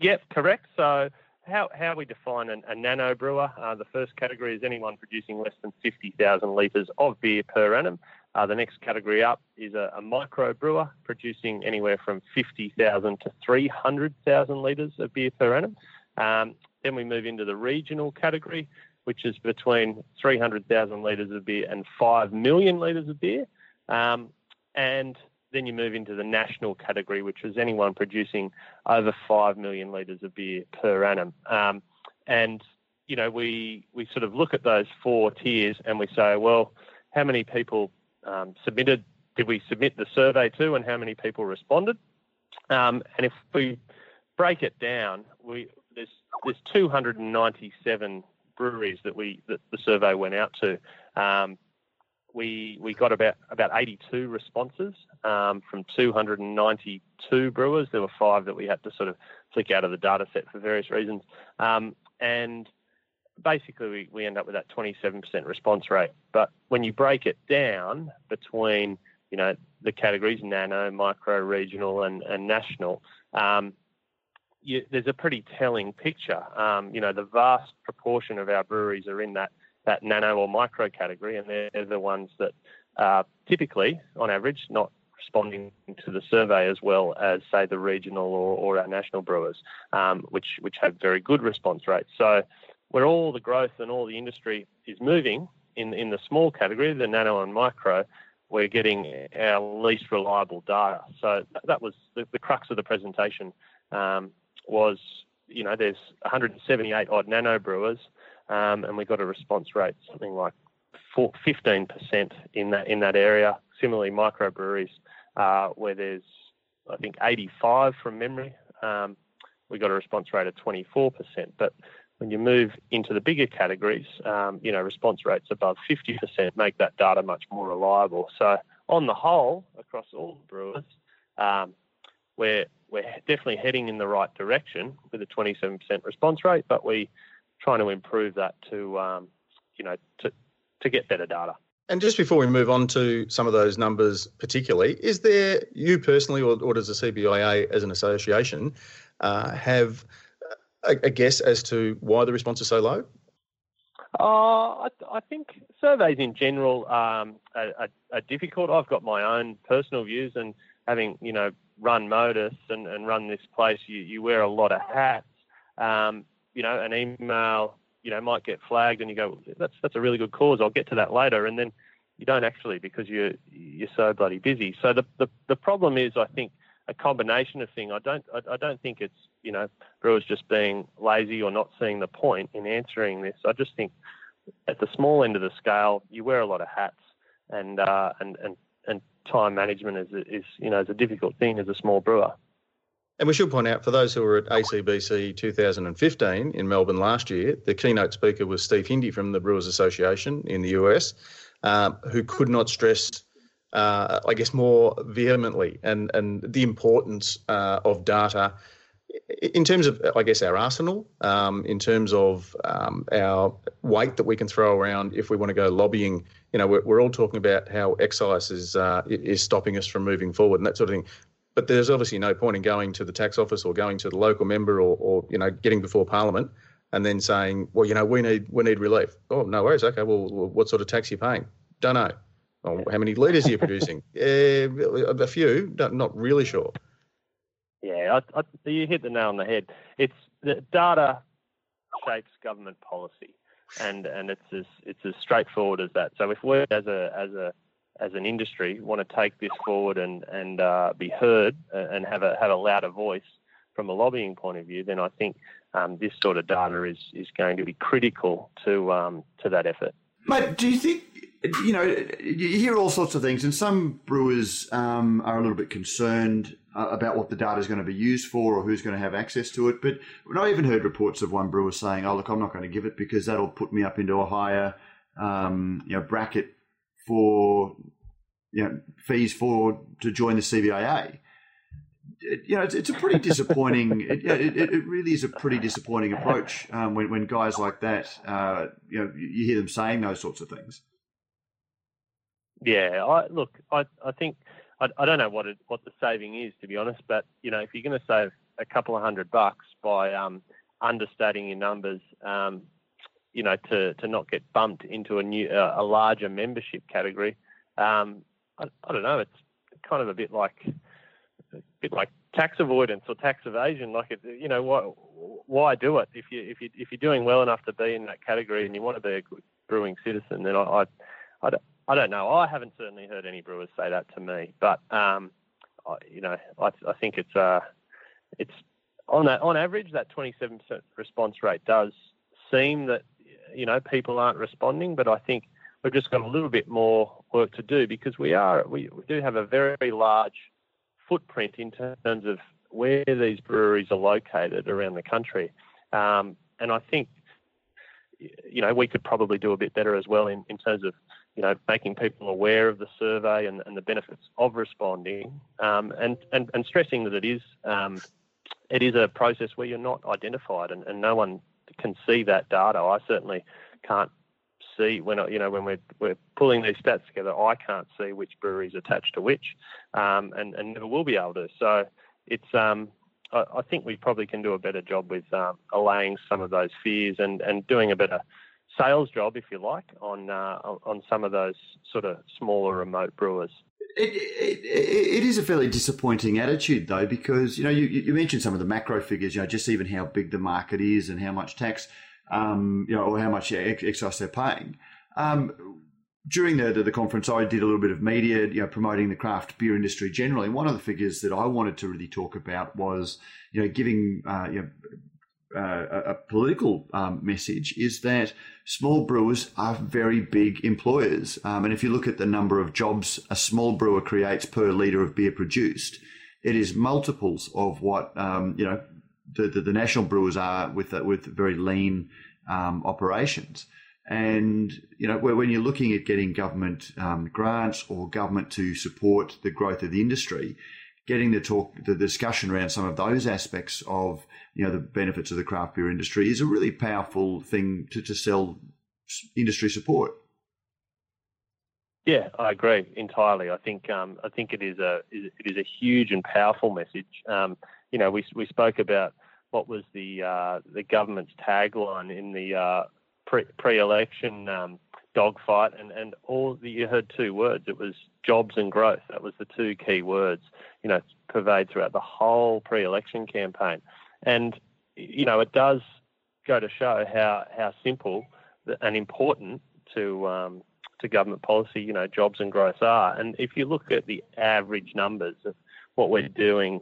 Speaker 4: Yep, correct. So how, how we define an, a nano brewer, uh, the first category is anyone producing less than 50,000 litres of beer per annum. Uh, the next category up is a, a micro brewer producing anywhere from 50,000 to 300,000 litres of beer per annum. Um, then we move into the regional category, which is between 300,000 litres of beer and 5 million litres of beer. Um, and then you move into the national category, which is anyone producing over 5 million litres of beer per annum. Um, and, you know, we, we sort of look at those four tiers and we say, well, how many people um, submitted, did we submit the survey to, and how many people responded? Um, and if we break it down, we, there's, there's 297 breweries that we that the survey went out to. Um, we we got about about 82 responses um, from 292 brewers. There were five that we had to sort of flick out of the data set for various reasons, um, and basically we, we end up with that 27% response rate. But when you break it down between you know the categories nano, micro, regional, and, and national, um, you, there's a pretty telling picture. Um, you know the vast proportion of our breweries are in that that nano or micro category, and they're the ones that are typically, on average, not responding to the survey as well as, say, the regional or, or our national brewers, um, which which have very good response rates. So, where all the growth and all the industry is moving in in the small category, the nano and micro, we're getting our least reliable data. So that was the, the crux of the presentation. Um, was you know there's 178 odd nano brewers um, and we got a response rate something like 15% in that in that area. Similarly, microbreweries uh, where there's I think 85 from memory, um, we got a response rate of 24%. But when you move into the bigger categories, um, you know, response rates above 50% make that data much more reliable. So on the whole, across all the brewers, um, we're we're definitely heading in the right direction with a 27% response rate, but we trying to improve that to um, you know to to get better data.
Speaker 2: And just before we move on to some of those numbers, particularly, is there you personally, or, or does the CBIA as an association uh, have a, a, guess as to why the response is so low?
Speaker 4: Uh, I, I think surveys in general um, are, are, are, difficult. I've got my own personal views, and having you know run Modus and, and run this place, you, you wear a lot of hats. Um, you know, an email, you know, might get flagged, and you go, "That's that's a really good cause. I'll get to that later," and then you don't actually because you're you're so bloody busy. So the the, the problem is, I think a combination of things. I don't I, I, don't think it's you know brewers just being lazy or not seeing the point in answering this. I just think at the small end of the scale, you wear a lot of hats, and uh, and and and time management is is you know is a difficult thing as a small brewer.
Speaker 2: And we should point out for those who were at ACBC 2015 in Melbourne last year, the keynote speaker was Steve Hindy from the Brewers Association in the US, um, who could not stress, uh, I guess, more vehemently and and the importance uh, of data in terms of, I guess, our arsenal, um, in terms of um, our weight that we can throw around if we want to go lobbying. You know, we're, we're all talking about how excise is uh, is stopping us from moving forward and that sort of thing. But there's obviously no point in going to the tax office or going to the local member or, or you know getting before Parliament and then saying, well, you know, we need we need relief. Oh, no worries. Okay, well, what sort of tax are you paying? Don't know. Oh, how many litres are you producing? uh, a few. Not, not really sure.
Speaker 4: Yeah, I, I, you hit the nail on the head. It's the data shapes government policy, and and it's as it's as straightforward as that. So if we as a as a as an industry want to take this forward and and uh, be heard and have a have a louder voice from a lobbying point of view, then I think um, this sort of data is is going to be critical to um, to that effort.
Speaker 1: Mate, do you think you know you hear all sorts of things, and some brewers um, are a little bit concerned uh, about what the data is going to be used for or who's going to have access to it. But I even heard reports of one brewer saying, "Oh, look, I'm not going to give it because that'll put me up into a higher, um, you know, bracket for you know fees for to join the CBIA." It, you know, it's, it's, a pretty disappointing. it, it, it, really is a pretty disappointing approach um, when when guys like that, uh, you know, you hear them saying those sorts of things.
Speaker 4: Yeah, I look, I I think I, I don't know what it, what the saving is to be honest, but you know if you're going to save a couple of hundred bucks by um, understating your numbers, um, you know to to not get bumped into a new uh, a larger membership category, um, I, I don't know. It's kind of a bit like a bit like tax avoidance or tax evasion. Like it, you know, why why do it if you if you if you're doing well enough to be in that category and you want to be a good brewing citizen, then I I, I, don't know. I haven't certainly heard any brewers say that to me, but um, I, you know, I, I think it's uh, it's on on average that 27% response rate does seem that you know people aren't responding, but I think we've just got a little bit more work to do because we are we, we do have a very, very large footprint in terms of where these breweries are located around the country, um, and I think you know we could probably do a bit better as well in, in terms of you know, making people aware of the survey and, and the benefits of responding, um, and, and and stressing that it is um, it is a process where you're not identified, and, and no one can see that data. I certainly can't see when you know when we're we're pulling these stats together. I can't see which breweries attached to which, um, and and never will be able to. So it's um, I, I, think we probably can do a better job with um, allaying some of those fears and and doing a better sales job, if you like, on uh, on some of those sort of smaller remote brewers.
Speaker 1: It, it, it is a fairly disappointing attitude, though, because you know you, you mentioned some of the macro figures. You know, just even how big the market is and how much tax, um, you know, or how much excise they're paying. Um, during the, the, the conference, I did a little bit of media, you know, promoting the craft beer industry generally. One of the figures that I wanted to really talk about was, you know, giving uh, you know, uh, a political um, message is that small brewers are very big employers. Um, and if you look at the number of jobs a small brewer creates per litre of beer produced, it is multiples of what um, you know the, the, the, national brewers are with uh, with very lean um, operations. And you know when you're looking at getting government um, grants or government to support the growth of the industry, getting the talk, the discussion around some of those aspects of you know the benefits of the craft beer industry is a really powerful thing to, to sell industry support.
Speaker 4: Yeah, I agree entirely. I think um, I think it is a it is a huge and powerful message. Um, you know, we we spoke about what was the uh, the government's tagline in the uh, pre pre election um, dogfight, and and all the, you heard two words. It was jobs and growth. That was the two key words. You know, pervade throughout the whole pre election campaign. And, you know, it does go to show how, how simple and important to, um, to government policy, you know, jobs and growth are. And if you look at the average numbers of what we're doing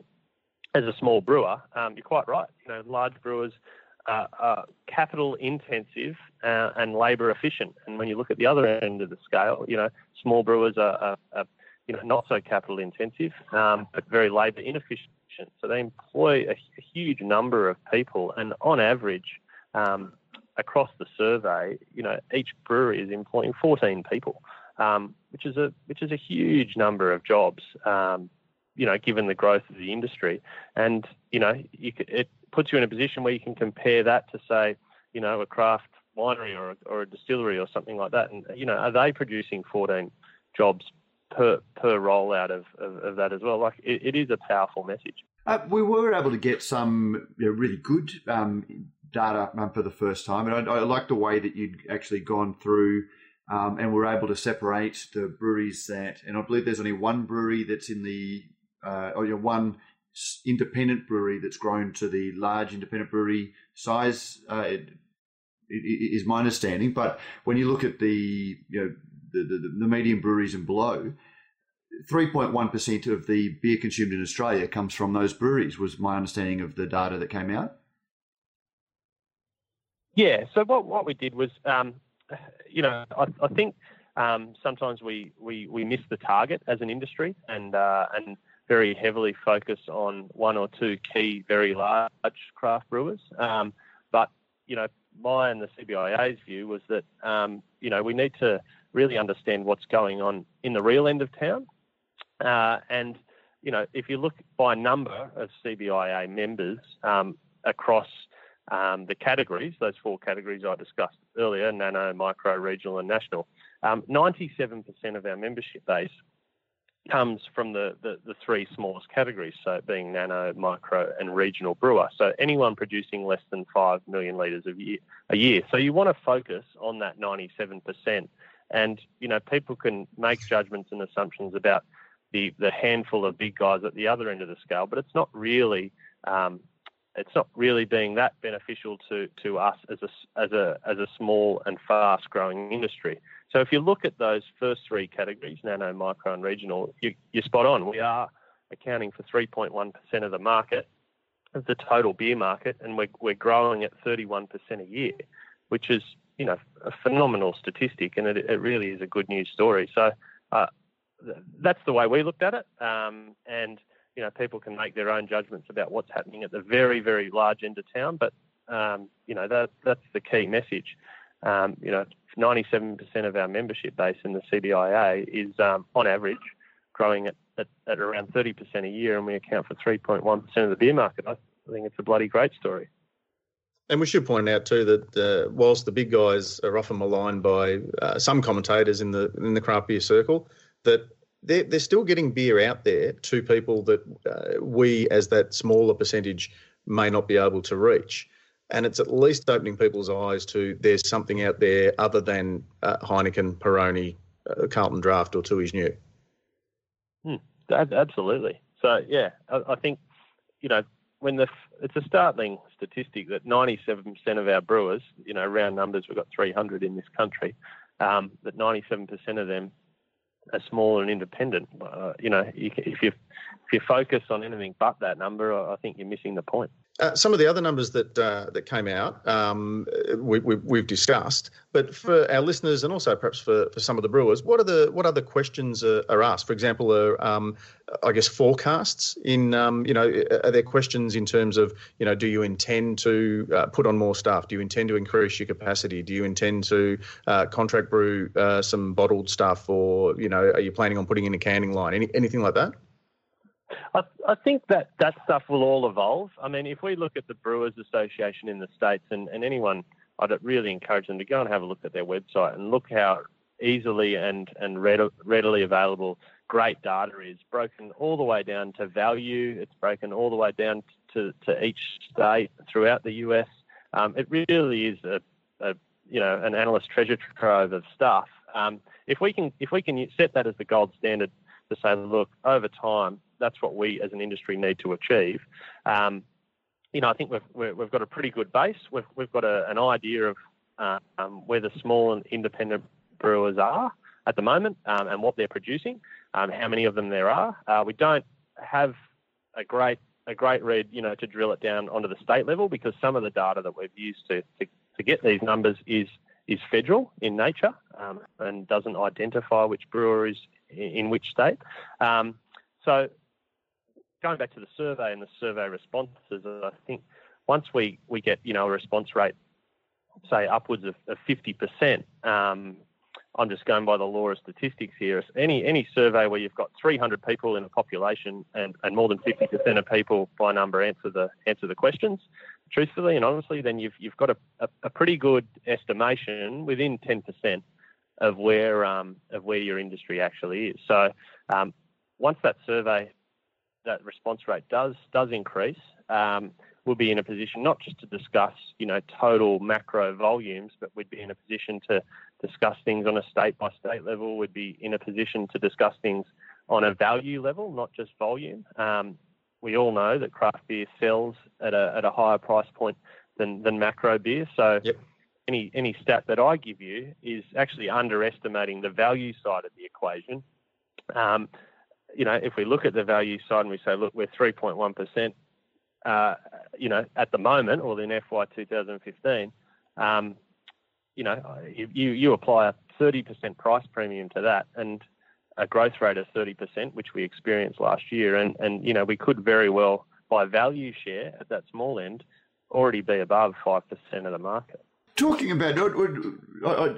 Speaker 4: as a small brewer, um, you're quite right. You know, large brewers are capital intensive uh, and labour efficient. And when you look at the other end of the scale, you know, small brewers are, are, are you know, not so capital intensive, um, but very labour inefficient. So they employ a, a, huge number of people, and on average, um, across the survey, you know, each brewery is employing 14 people, um, which is a which is a huge number of jobs. Um, you know, given the growth of the industry, and you know, you, it puts you in a position where you can compare that to say, you know, a craft winery or a, or a distillery or something like that, and you know, are they producing 14 jobs per per rollout of, of, of that as well? Like, it, it is a powerful message.
Speaker 1: Uh, we were able to get some you know, really good um, data um, for the first time, and I, I like the way that you'd actually gone through. Um, and we're able to separate the breweries that, and I believe there's only one brewery that's in the, uh, or you know, one independent brewery that's grown to the large independent brewery size. Uh, it, it, is my understanding, but when you look at the you know the, the, the medium breweries and below, 3.1% of the beer consumed in Australia comes from those breweries, was my understanding of the data that came out.
Speaker 4: Yeah, so what, what we did was, um, you know, I, I think um, sometimes we, we, we miss the target as an industry and, uh, and very heavily focus on one or two key, very large craft brewers. Um, but, you know, my and the CBIA's view was that, um, you know, we need to really understand what's going on in the real end of town. Uh, and, you know, if you look by number of CBIA members um, across um, the categories, those four categories I discussed earlier nano, micro, regional, and national 97% um, of our membership base comes from the, the, the, three smallest categories, so being nano, micro, and regional brewer. So anyone producing less than 5 million litres a year, a year. So you want to focus on that 97%. And, you know, people can make judgments and assumptions about the, the handful of big guys at the other end of the scale, but it's not really um, it's not really being that beneficial to, to us as a, as, a, as a small and fast growing industry. So if you look at those first three categories, nano, micro, and regional, you, you're spot on. We are accounting for 3.1% of the market, of the total beer market, and we're, we're growing at 31% a year, which is you know a phenomenal statistic, and it, it really is a good news story. So uh, that's the way we looked at it, um, and you know, people can make their own judgments about what's happening at the very, very large end of town. But um, you know, that that's the key message. Um, you know, 97% of our membership base in the CBIA is, um, on average, growing at, at, at around 30% a year, and we account for 3.1% of the beer market. I think it's a bloody great story.
Speaker 2: And we should point out too that uh, whilst the big guys are often maligned by uh, some commentators in the in the craft beer circle, that they're, they're still getting beer out there to people that uh, we, as that smaller percentage, may not be able to reach. And it's at least opening people's eyes to there's something out there other than uh, Heineken, Peroni, uh, Carlton Draft, or Tooheys New.
Speaker 4: Hmm, absolutely. So yeah, I, I, think you know when the it's a startling statistic that 97% of our brewers, you know, round numbers, we've got 300 in this country, um, that 97% of them are small and independent. Uh, you know, if you if you focus on anything but that number, I think you're missing the point.
Speaker 2: Uh, some of the other numbers that uh, that came out, um, we, have we, discussed, but for our listeners and also perhaps for, for some of the brewers, what are the what other questions are, are asked? For example, are, um, I guess forecasts in um, you know are there questions in terms of you know do you intend to uh, put on more staff? Do you intend to increase your capacity? Do you intend to uh, contract brew uh, some bottled stuff, or you know are you planning on putting in a canning line? Any, anything like that?
Speaker 4: I, I, think that that stuff will all evolve. I mean, if we look at the Brewers Association in the States, and, and anyone, I'd really encourage them to go and have a look at their website and look how easily and, and readily available great data is, broken all the way down to value. It's broken all the way down to, to each state throughout the US. Um, it really is a, a, you know an analyst treasure trove of stuff. Um, if we can if we can set that as the gold standard to say, look, over time, that's what we as an industry need to achieve. Um, you know, I think we've we've got a pretty good base. We've we've got a, an idea of uh, um, where the small and independent brewers are at the moment um, and what they're producing, um, how many of them there are. Uh, we don't have a great a great read, you know, to drill it down onto the state level because some of the data that we've used to, to, to get these numbers is is federal in nature um, and doesn't identify which brewer is in which state. Um, so going back to the survey and the survey responses, I think once we, we get you know a response rate, say upwards of, of 50%, um, I'm just going by the law of statistics here. Any any survey where you've got 300 people in a population and, and more than 50% of people by number answer the answer the questions truthfully and honestly, then you've you've got a, a, a pretty good estimation within 10% of where um, of where your industry actually is. So um, once that survey that response rate does does increase, um, we'll be in a position not just to discuss, you know, total macro volumes, but we'd be in a position to discuss things on a state by state level. We'd be in a position to discuss things on a value level, not just volume. Um, we all know that craft beer sells at a, at a higher price point than, than macro beer. So yep. any, any stat that I give you is actually underestimating the value side of the equation. Um, you know, if we look at the value side and we say, look, we're 3.1%, uh, you know, at the moment or in FY 2015, um, you know, you, you apply a 30% price premium to that and a growth rate of 30%, which we experienced last year. And, and, you know, we could very well, by value share at that small end, already be above 5% of the market.
Speaker 1: Talking about,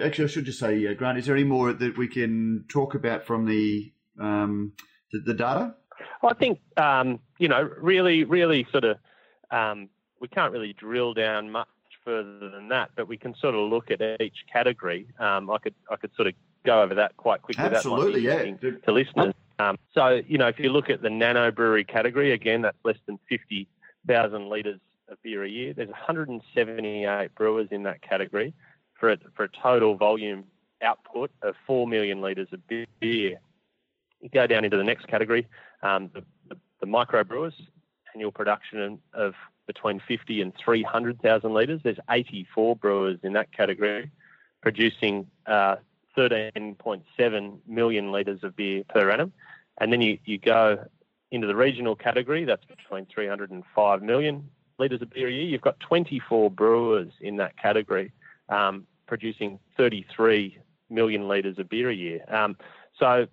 Speaker 1: actually, I should just say, uh, Grant, is there any more that we can talk about from the um, the, the data?
Speaker 4: I think um, you know, really, really sort of, um, we can't really drill down much further than that, but we can sort of look at each category. Um, I could, I could sort of go over that quite quickly.
Speaker 1: Absolutely, yeah.
Speaker 4: To listeners. Um, so you know, if you look at the nano brewery category, again, that's less than fifty thousand litres of beer a year. There's 178 brewers in that category for a, for a total volume output of 4 million litres of beer. You go down into the next category, um, the, the, the micro brewers, annual production of between 50 and 300,000 litres. There's 84 brewers in that category producing uh, 13.7 million litres of beer per annum. And then you, you go into the regional category, that's between 300 and 5 million litres of beer a year. You've got 24 brewers in that category um, producing 33 million litres of beer a year. Um, so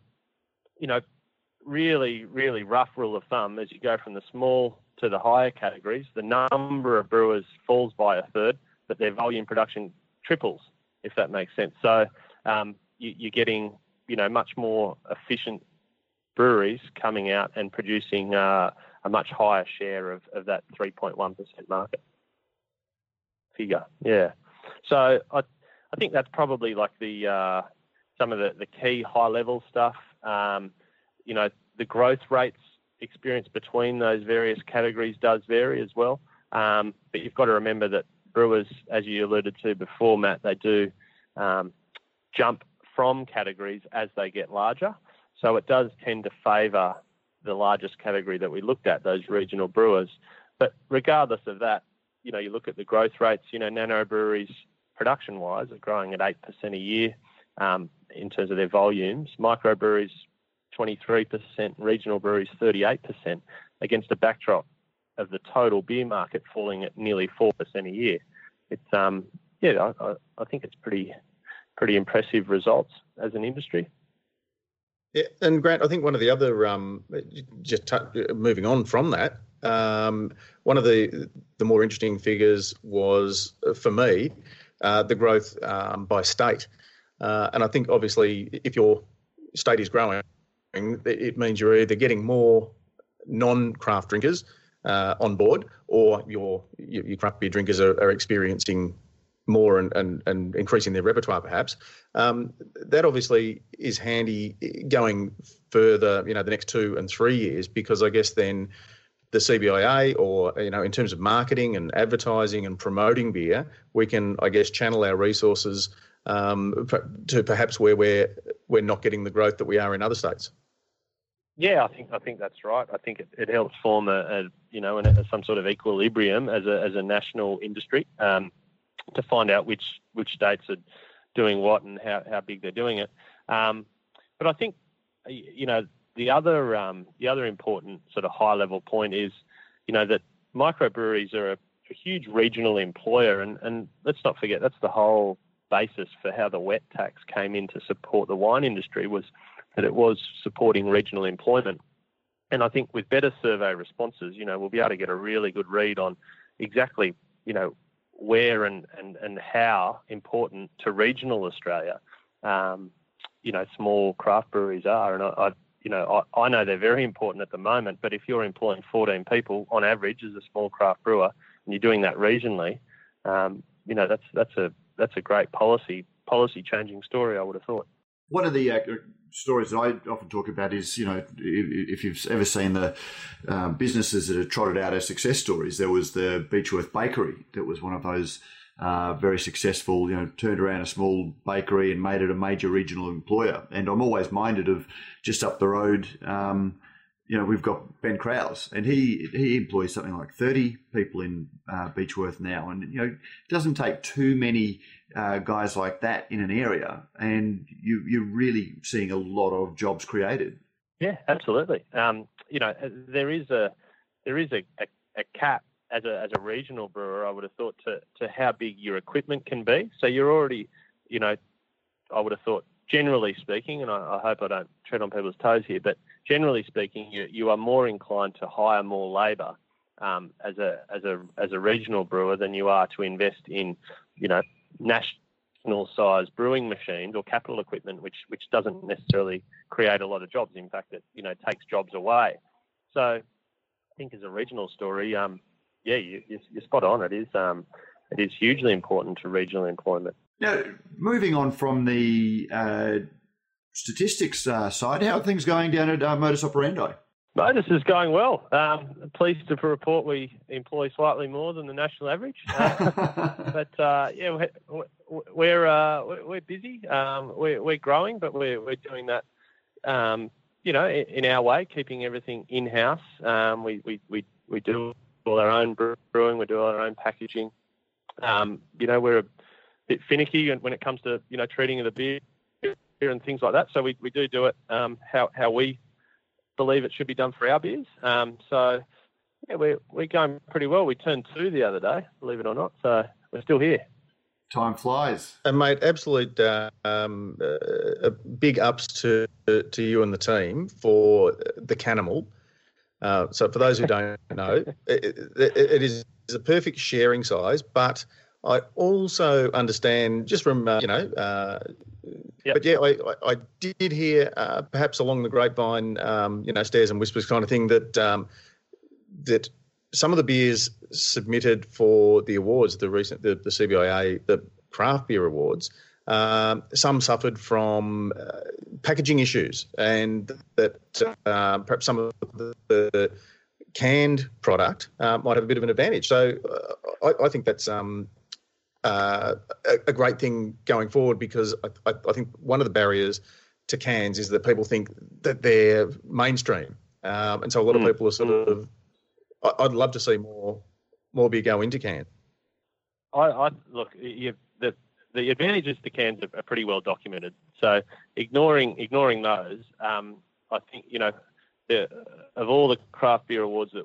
Speaker 4: you know, really, really rough rule of thumb, as you go from the small to the higher categories, the number of brewers falls by a third, but their volume production triples, if that makes sense. So um, you, are getting, you know, much more efficient breweries coming out and producing uh, a much higher share of, of that 3.1% market figure. Yeah. So I, I think that's probably like the uh, some of the, the key high level stuff. Um, you know, the growth rates experienced between those various categories does vary as well. Um, but you've got to remember that brewers, as you alluded to before, Matt, they do um, jump from categories as they get larger. So it does tend to favour the largest category that we looked at, those regional brewers. But regardless of that, you know, you look at the growth rates, you know, nano breweries production wise are growing at 8% a year um, in terms of their volumes. Microbreweries, 23%, regional breweries, 38%, against a backdrop of the total beer market falling at nearly 4% a year. It's, um, yeah, I, I think it's pretty, pretty impressive results as an industry.
Speaker 2: Yeah, and Grant, I think one of the other, um, just t- moving on from that, um, one of the the more interesting figures was uh, for me uh, the growth um, by state. Uh, and I think obviously, if your state is growing, it means you're either getting more non-craft drinkers uh, on board, or your your craft beer drinkers are, are experiencing more and, and, and increasing their repertoire, perhaps. Um, that obviously is handy going further, you know, the next two and three years, because I guess then the CBIA or, you know, in terms of marketing and advertising and promoting beer, we can, I guess, channel our resources um, to perhaps where we're we're not getting the growth that we are in other states.
Speaker 4: Yeah, I think I think that's right. I think it, it helps form a, a you know an, a, some sort of equilibrium as a as a national industry um, to find out which which states are doing what and how, how big they're doing it. Um, but I think you know the other um, the other important sort of high level point is, you know, that microbreweries are a, a huge regional employer, and, and let's not forget that's the whole basis for how the wet tax came in to support the wine industry was that it was supporting regional employment. And I think with better survey responses, you know, we'll be able to get a really good read on exactly, you know, where and, and, and how important to regional Australia, um, you know, small craft breweries are. And I, I you know, I, I, know they're very important at the moment, but if you're employing 14 people on average as a small craft brewer and you're doing that regionally, um, you know, that's that's a that's a great policy policy changing story. I would have thought.
Speaker 1: One of the uh, stories that I often talk about is, you know, if, you've ever seen the um, businesses that have trotted out as success stories, there was the Beechworth Bakery that was one of those uh, very successful, you know, turned around a small bakery and made it a major regional employer. And I'm always minded of just up the road. Um, you know, we've got Ben Kraus, and he he employs something like 30 people in uh, Beechworth now. And, you know, it doesn't take too many uh, guys like that in an area, and you, you're really seeing a lot of jobs created.
Speaker 4: Yeah, absolutely. Um, you know, there is a there is a, a, a cap as a as a regional brewer, I would have thought to to how big your equipment can be. So you're already, you know, I would have thought generally speaking, and I, I hope I don't tread on people's toes here, but generally speaking, you you are more inclined to hire more labour um, as a as a as a regional brewer than you are to invest in, you know, national size brewing machines or capital equipment, which which doesn't necessarily create a lot of jobs. In fact, it you know takes jobs away. So I think as a regional story, um, yeah, you, are spot on. It is um, it is hugely important to regional employment.
Speaker 1: Now, moving on from the uh, statistics uh, side, how are things going down at uh, Modus Operandi?
Speaker 4: Modus is going well. Um, pleased to report we employ slightly more than the national average, uh, but uh, yeah, we're we're, uh, we're busy. Um, we're, we're growing, but we're we're doing that. Um, you know, in, our way, keeping everything in house. Um, we, we we we do all our own brewing. We do all our own packaging. Um, you know, we're a bit finicky when it comes to you know treating of the beer and things like that. So we, we do do it um, how how we believe it should be done for our beers. Um, so yeah, we're we're going pretty well. We turned two the other day, believe it or not. So we're still here.
Speaker 1: Time flies.
Speaker 2: And mate, absolute uh, um, uh, big ups to to you and the team for the Canimal. Uh, so for those who don't know, it, it, it is a perfect sharing size, but I also understand just from uh, you know, uh, yep. but yeah, I, I, did hear uh, perhaps along the grapevine, um, you know, stairs and whispers kind of thing that um, that some of the beers submitted for the awards, the recent the, the CBIA, the craft beer awards, um, some suffered from uh, packaging issues, and that uh, perhaps some of the, the canned product uh, might have a bit of an advantage. So uh, I, I, think that's um, uh, a, a, great thing going forward because I, I, think one of the barriers to cans is that people think that they're mainstream, um, and so a lot of mm. people are sort mm. of. I'd love to see more more beer go into cans.
Speaker 4: I, I look, you, the the advantages to cans are, are, pretty well documented. So ignoring ignoring those, um, I think you know, the, of all the craft beer awards that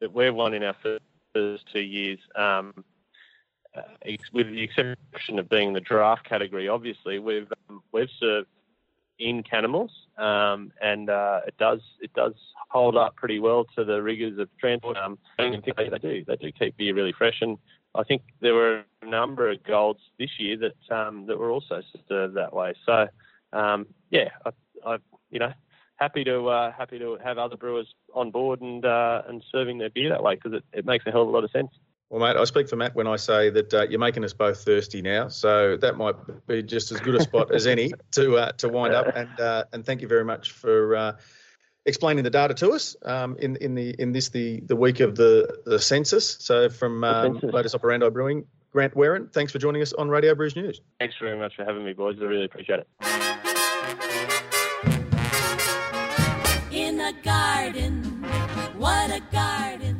Speaker 4: that we've won in our first two years, um, uh, with the exception of being the draft category, obviously we've um, we've served in Canimals, um, and uh, it does it does hold up pretty well to the rigors of transport. Um, and they do they do keep beer really fresh, and I think there were a number of golds this year that um, that were also served that way. So um, yeah, I, I, you know happy to uh, happy to have other brewers on board and uh, and serving their beer that way because it, it makes a hell of a lot of sense.
Speaker 2: Well, mate, I speak for Matt when I say that uh, you're making us both thirsty now, so that might be just as good a spot as any to uh, to wind up. And uh, and thank you very much for uh, explaining the data to us um, in in the in this the the week of the the census. So from um, Modus Operandi Brewing, Grant Wearin, thanks for joining us on Radio Brews News.
Speaker 4: Thanks very much for having me, boys. I really appreciate it. In a garden,
Speaker 1: what a garden.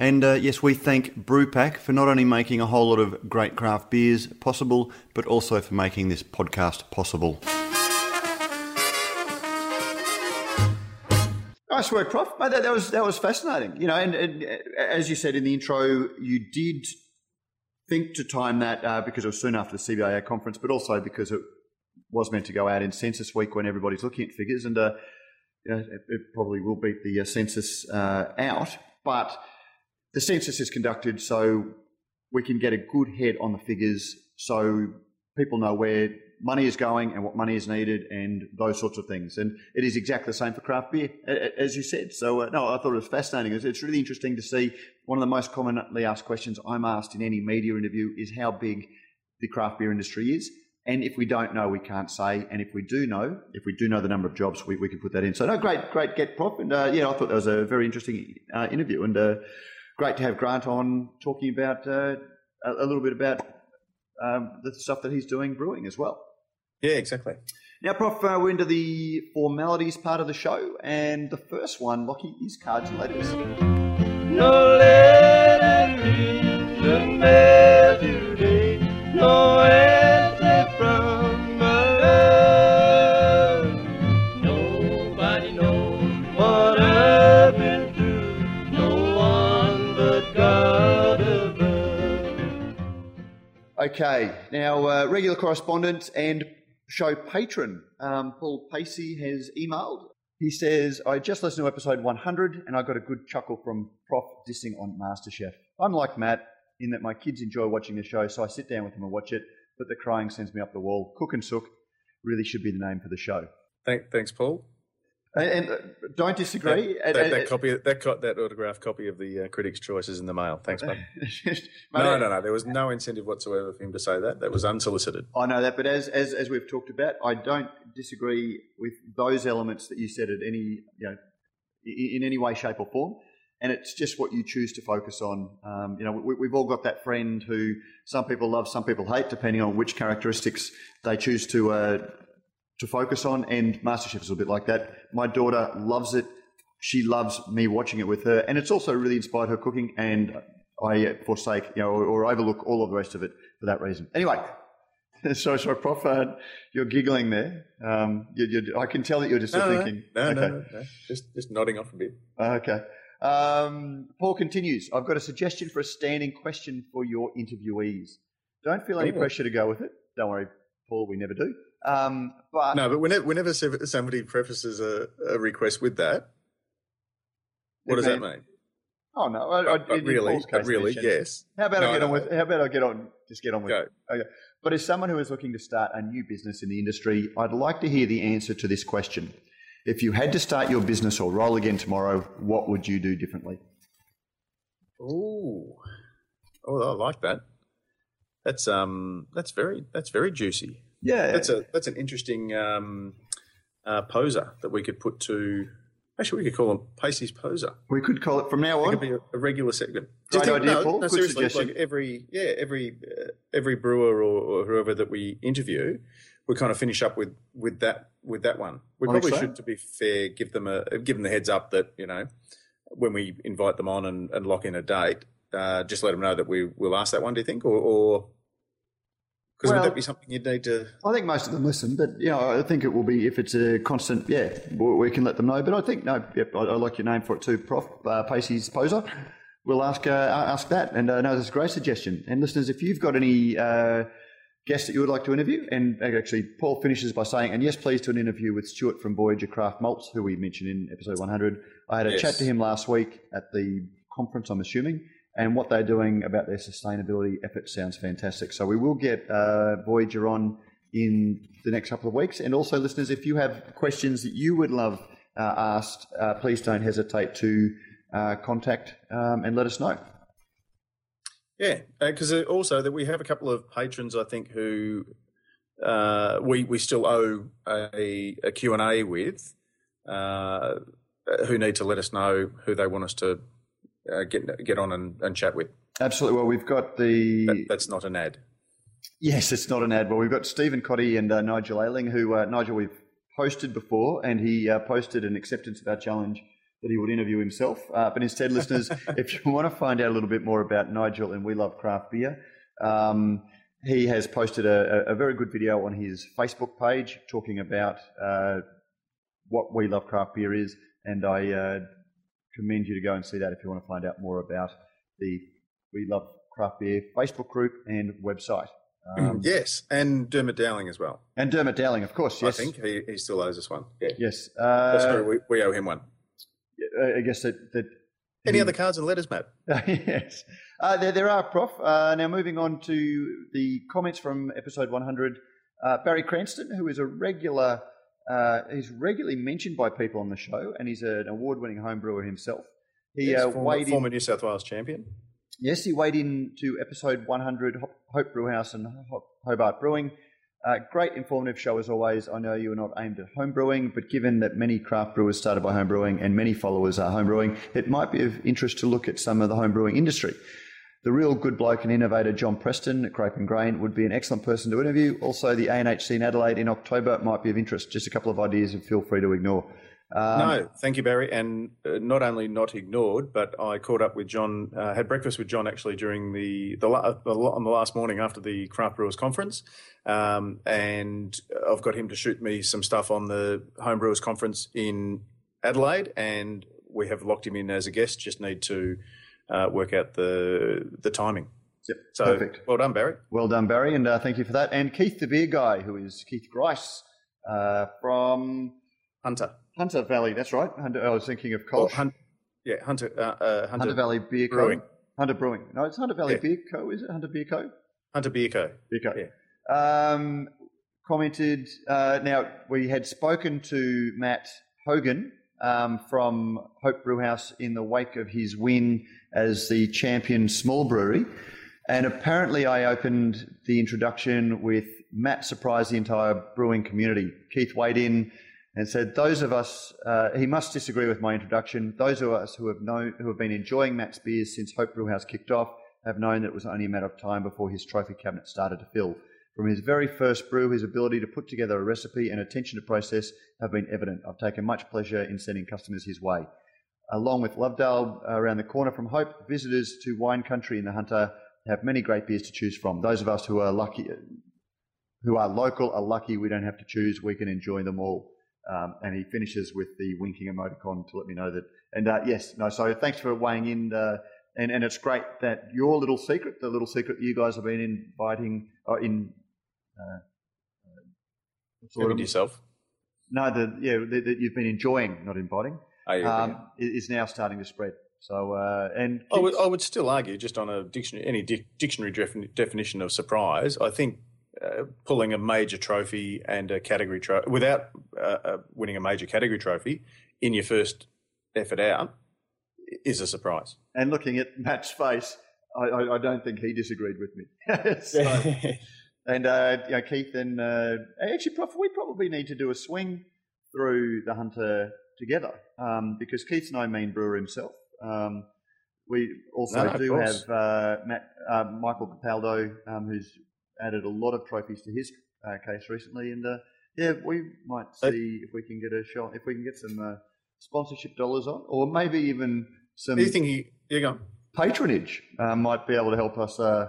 Speaker 1: And uh, yes, we thank Brewpack for not only making a whole lot of great craft beers possible, but also for making this podcast possible. Nice work, Prof. Mate, that, that was that was fascinating. You know, and, and, as you said in the intro, you did think to time that uh, because it was soon after the CBIA conference, but also because it was meant to go out in census week when everybody's looking at figures, and uh, it, it, probably will beat the uh, census uh, out. But the census is conducted so we can get a good head on the figures, so people know where money is going and what money is needed and those sorts of things. And it is exactly the same for craft beer, as you said. So, uh, no, I thought it was fascinating. It's, really interesting to see. One of the most commonly asked questions I'm asked in any media interview is how big the craft beer industry is. And if we don't know, we can't say. And if we do know, if we do know the number of jobs, we, we can put that in. So, no, great, great get prop. And uh, yeah, I thought that was a very interesting uh, interview and uh, great to have Grant on talking about uh, a, a, little bit about um, the stuff that he's doing brewing as well.
Speaker 2: Yeah, exactly.
Speaker 1: Now, Prof, uh, we're into the formalities part of the show, and the first one, Lockie, is cards and letters. No letter Okay, now uh, regular correspondent and show patron, um, Paul Pacey, has emailed. He says, I just listened to episode 100 and I got a good chuckle from Prof dissing on MasterChef. I'm like Matt in that my kids enjoy watching the show, so I sit down with them and watch it, but the crying sends me up the wall. Cook and Sook really should be the name for the show.
Speaker 2: Thank, thanks, Paul.
Speaker 1: And, and uh, don't disagree.
Speaker 2: That, that, that copy, that that autographed copy of the uh, Critics' Choice is in the mail. Thanks, bud. no, no, no. There was no incentive whatsoever for him to say that. That was unsolicited.
Speaker 1: I know that, but as as as we've talked about, I don't disagree with those elements that you said at any you know in, in any way, shape, or form. And it's just what you choose to focus on. Um, you know, we, have all got that friend who some people love, some people hate, depending on which characteristics they choose to uh, to focus on. And MasterChef is a bit like that. My daughter loves it. She loves me watching it with her, and it's also really inspired her cooking. And I forsake, you know, or, or overlook all of the rest of it for that reason. Anyway, sorry, sorry, Prof. Uh, you're giggling there. Um, you, you, I can tell that you're just
Speaker 2: no,
Speaker 1: thinking.
Speaker 2: No, okay. no, no, no, just just nodding off a bit.
Speaker 1: Okay. Um, Paul continues. I've got a suggestion for a standing question for your interviewees. Don't feel any pressure to go with it. Don't worry, Paul. We never do. Um, but
Speaker 2: no, but whenever, whenever somebody prefaces a, a request with that, what does mean, that mean?
Speaker 1: Oh no, I,
Speaker 2: but, but really, but really, yes.
Speaker 1: How about
Speaker 2: no,
Speaker 1: I get no, on with? How about I get on? Just get on with. Go. It. Okay. But as someone who is looking to start a new business in the industry, I'd like to hear the answer to this question. If you had to start your business or roll again tomorrow, what would you do differently?
Speaker 2: Oh, oh, I like that. That's um, that's very that's very juicy.
Speaker 1: Yeah,
Speaker 2: that's a that's an interesting um, uh, poser that we could put to. Actually, we could call him Pacey's poser.
Speaker 1: We could call it from now on.
Speaker 2: It could be a, a regular segment.
Speaker 1: Great think, idea, no, Paul.
Speaker 2: No,
Speaker 1: Good
Speaker 2: seriously,
Speaker 1: suggestion.
Speaker 2: like every yeah, every uh, every brewer or, or, whoever that we interview, we kind of finish up with with that with that one. We
Speaker 1: I
Speaker 2: probably
Speaker 1: so.
Speaker 2: should, to be fair, give them a give them the heads up that you know when we invite them on and, and lock in a date, uh, just let them know that we will ask that one. Do you think, or, or because well, would that be something you'd need to?
Speaker 1: I think most of them listen, but you know, I think it will be if it's a constant. Yeah, we can let them know. But I think no, yep, I, I like your name for it too, Prof. Uh, Pacey's poser. We'll ask uh, ask that, and uh, no, that's a great suggestion. And listeners, if you've got any uh, guests that you would like to interview, and actually, Paul finishes by saying, "And yes, please do an interview with Stuart from Voyager Craft Malts, who we mentioned in episode 100." I had a
Speaker 2: Yes.
Speaker 1: chat to him last week at the conference. I'm assuming and what they're doing about their sustainability efforts sounds fantastic. So we will get uh, Voyager on in the next couple of weeks. And also, listeners, if you have questions that you would love uh, asked, uh, please don't hesitate to uh, contact um, and let us know.
Speaker 2: Yeah, because also that we have a couple of patrons, I think, who uh, we we still owe a, a Q and A with, uh, who need to let us know who they want us to uh, get get on and, and chat with.
Speaker 1: Absolutely. Well, we've got the.
Speaker 2: That, that's not an ad.
Speaker 1: Yes, it's not an ad. Well, we've got Stephen Cotty and uh, Nigel Ailing, who uh, Nigel we've posted before, and he uh, posted an acceptance of our challenge that he would interview himself. Uh, but instead, listeners, if you want to find out a little bit more about Nigel and We Love Craft Beer, um, he has posted a, a, very good video on his Facebook page talking about uh, what We Love Craft Beer is, and I uh, commend you to go and see that if you want to find out more about the We Love Craft Beer Facebook group and website.
Speaker 2: Um, yes, and Dermot Dowling as well.
Speaker 1: And Dermot Dowling, of course. Yes,
Speaker 2: I think he, he still owes us one. Yeah.
Speaker 1: Yes,
Speaker 2: uh, That's true. We, we, owe him one.
Speaker 1: I guess that. that
Speaker 2: Any he, other cards and letters, Matt?
Speaker 1: yes, uh, there there are, Prof. Uh, now moving on to the comments from episode 100. Uh, Barry Cranston, who is a regular, uh, he's regularly mentioned by people on the show, and he's an award-winning homebrewer himself.
Speaker 2: He yes, uh, former, former New South Wales champion.
Speaker 1: Yes, he weighed in to episode 100, Hope Brewhouse and Hobart Brewing. Uh, great informative show as always. I know you are not aimed at home brewing, but given that many craft brewers started by home brewing and many followers are home brewing, it might be of interest to look at some of the home brewing industry. The real good bloke and innovator John Preston at Grape and Grain would be an excellent person to interview. Also, the ANHC in Adelaide in October might be of interest. Just a couple of ideas and feel free to ignore.
Speaker 2: Um, no, thank you, Barry. And uh, not only not ignored, but I caught up with John, uh, had breakfast with John actually during the, the, the, on the last morning after the Craft Brewers Conference. Um, and I've got him to shoot me some stuff on the Home Brewers Conference in Adelaide. And we have locked him in as a guest, just need to uh, work out the, the timing.
Speaker 1: Yep,
Speaker 2: so,
Speaker 1: perfect.
Speaker 2: Well done, Barry.
Speaker 1: Well done, Barry. And uh, thank you for that. And Keith, the beer guy, who is Keith Grice uh, from
Speaker 2: Hunter.
Speaker 1: Hunter Valley, that's right. Hunter, I was thinking of Kolsch.
Speaker 2: Hun- yeah, Hunter, uh, uh, Hunter,
Speaker 1: Hunter, Valley Beer Brewing. Co. Hunter Brewing. No, it's Hunter Valley yeah. Beer Co. Is it Hunter Beer Co?
Speaker 2: Hunter Beer Co.
Speaker 1: Beer Co. Yeah. Um, commented. Uh, now we had spoken to Matt Hogan um, from Hope Brewhouse in the wake of his win as the champion small brewery, and apparently I opened the introduction with Matt surprised the entire brewing community. Keith weighed in and said, "Those of us, uh, he must disagree with my introduction. Those of us who have known, who have been enjoying Matt's beers since Hope Brewhouse kicked off, have known that it was only a matter of time before his trophy cabinet started to fill. From his very first brew, his ability to put together a recipe and attention to process have been evident. I've taken much pleasure in sending customers his way. Along with Lovedale around the corner from Hope, visitors to wine country in the Hunter have many great beers to choose from. Those of us who are lucky, who are local, are lucky we don't have to choose. We can enjoy them all. Um, and he finishes with the winking emoticon to let me know that. And uh, yes, no, so thanks for weighing in. Uh, and, and it's great that your little secret, the little secret you guys have been inviting, uh, in. Uh,
Speaker 2: sort of, yourself?
Speaker 1: No, the, yeah, that you've been enjoying, not inviting,
Speaker 2: um,
Speaker 1: is now starting to spread. So, uh, and
Speaker 2: I would, I would still argue, just on a dictionary, any di- dictionary definition of surprise, I think uh, pulling a major trophy and a category trophy without uh, uh, winning a major category trophy in your first effort out is a surprise.
Speaker 1: And looking at Matt's face, I, I, I don't think he disagreed with me. so, and uh, you know, Keith and uh, actually, Prof, we probably need to do a swing through the Hunter together um, because Keith's no mean brewer himself. Um, we also no, do have uh, Matt, uh, Michael Capaldo, um, who's added a lot of trophies to his uh, case recently, and uh, yeah, we might see if we can get a shot, if we can get some uh, sponsorship dollars on, or maybe even some.
Speaker 2: Do you think he? You go.
Speaker 1: Patronage uh, might be able to help us uh,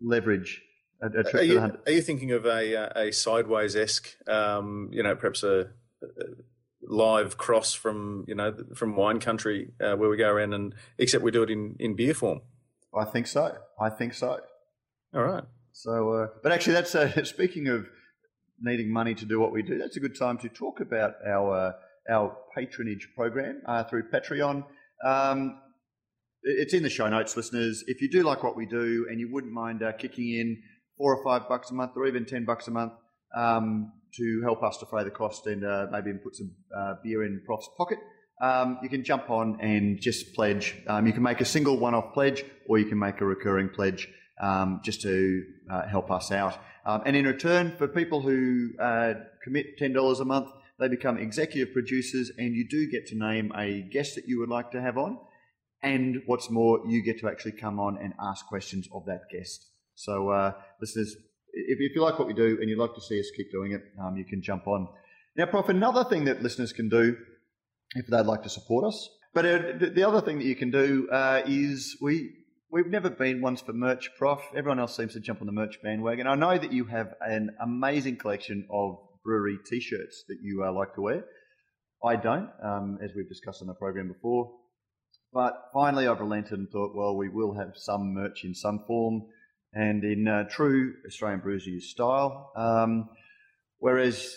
Speaker 1: leverage a, a trip
Speaker 2: are
Speaker 1: you,
Speaker 2: Are you thinking of a a sideways esque, um, you know, perhaps a, live cross from you know from wine country where we go around and except we do it in in beer form?
Speaker 1: I think so. I think so.
Speaker 2: All right.
Speaker 1: So, uh, but actually, that's uh, speaking of needing money to do what we do. That's a good time to talk about our uh, our patronage program uh, through Patreon. Um, it's in the show notes, listeners. If you do like what we do and you wouldn't mind uh, kicking in four or five bucks a month, or even ten bucks a month, um, to help us defray the cost and uh, maybe put some beer in Prof's pocket. Um, you can jump on and just pledge. Um, you can make a single one-off pledge, or you can make a recurring pledge. um, just to uh, help us out. Um, and in return, for people who uh, commit $10 a month, they become executive producers, and you do get to name a guest that you would like to have on. And what's more, you get to actually come on and ask questions of that guest. So, uh, listeners, if, you like what we do and you'd like to see us keep doing it, um, you can jump on. Now, Prof, another thing that listeners can do if they'd like to support us. But uh, the other thing that you can do uh, is we we've never been ones for merch, Prof. Everyone else seems to jump on the merch bandwagon. I know that you have an amazing collection of brewery T-shirts that you uh, like to wear. I don't, um, as we've discussed on the program before. But finally, I've relented and thought, well, we will have some merch in some form and in uh, true Australian Brews News style. Um, whereas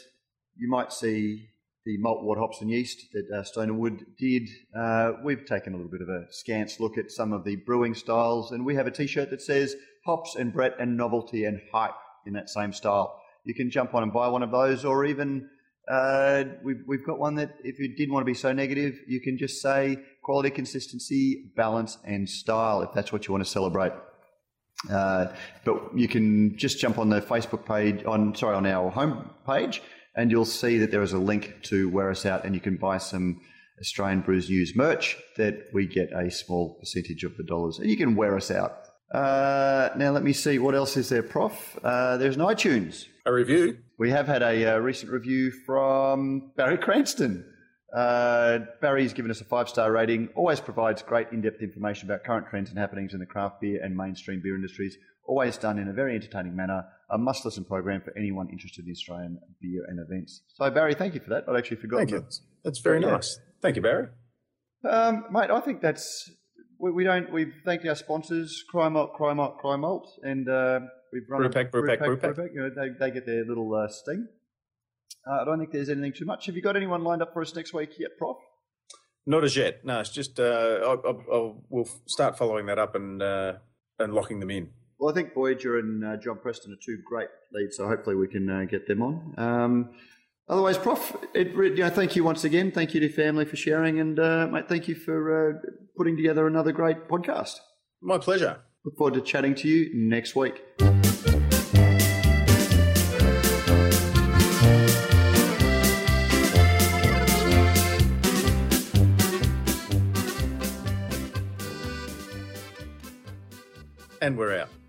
Speaker 1: you might see the malt, wort, hops, and yeast that uh, Stone Wood did, uh, we've taken a little bit of a scant look at some of the brewing styles, and we have a T-shirt that says "Hops and Brett and Novelty and Hype" in that same style. You can jump on and buy one of those, or even uh, we've, we've got one that if you didn't want to be so negative, you can just say quality, consistency, balance, and style if that's what you want to celebrate. Uh, but you can just jump on the Facebook page on sorry on our home page, and you'll see that there is a link to wear us out, and you can buy some Australian Brews News merch that we get a small percentage of the dollars, and you can wear us out. Uh, now let me see what else is there, Prof. Uh, there's an iTunes
Speaker 2: a review.
Speaker 1: We have had a uh, recent review from Barry Cranston. Uh, Barry's given us a five star rating, always provides great in depth information about current trends and happenings in the craft beer and mainstream beer industries, always done in a very entertaining manner. A must listen program for anyone interested in Australian beer and events. So, Barry, thank you for that. I'd actually forgotten
Speaker 2: Thank you. That's very yeah. nice. Thank you, Barry.
Speaker 1: Um, mate, I think that's. We, we, don't. We've thanked our sponsors, Cryer Malt, Cryer Malt, Cryer Malt, and uh, we've run
Speaker 2: Brewpack, Brewpack, Brewpack.
Speaker 1: Brewpack. You know, they, they get their little uh, sting. Uh, I don't think there's anything too much. Have you got anyone lined up for us next week yet, Prof?
Speaker 2: Not as yet. No, it's just uh, I'll, I'll, I'll, we'll start following that up and uh, and locking them in.
Speaker 1: Well, I think Voyager and uh, John Preston are two great leads, so hopefully we can uh, get them on. Um, otherwise, Prof, it, you know, thank you once again. Thank you to family for sharing, and uh, mate, thank you for uh, putting together another great podcast.
Speaker 2: My pleasure.
Speaker 1: Look forward to chatting to you next week.
Speaker 2: And we're out.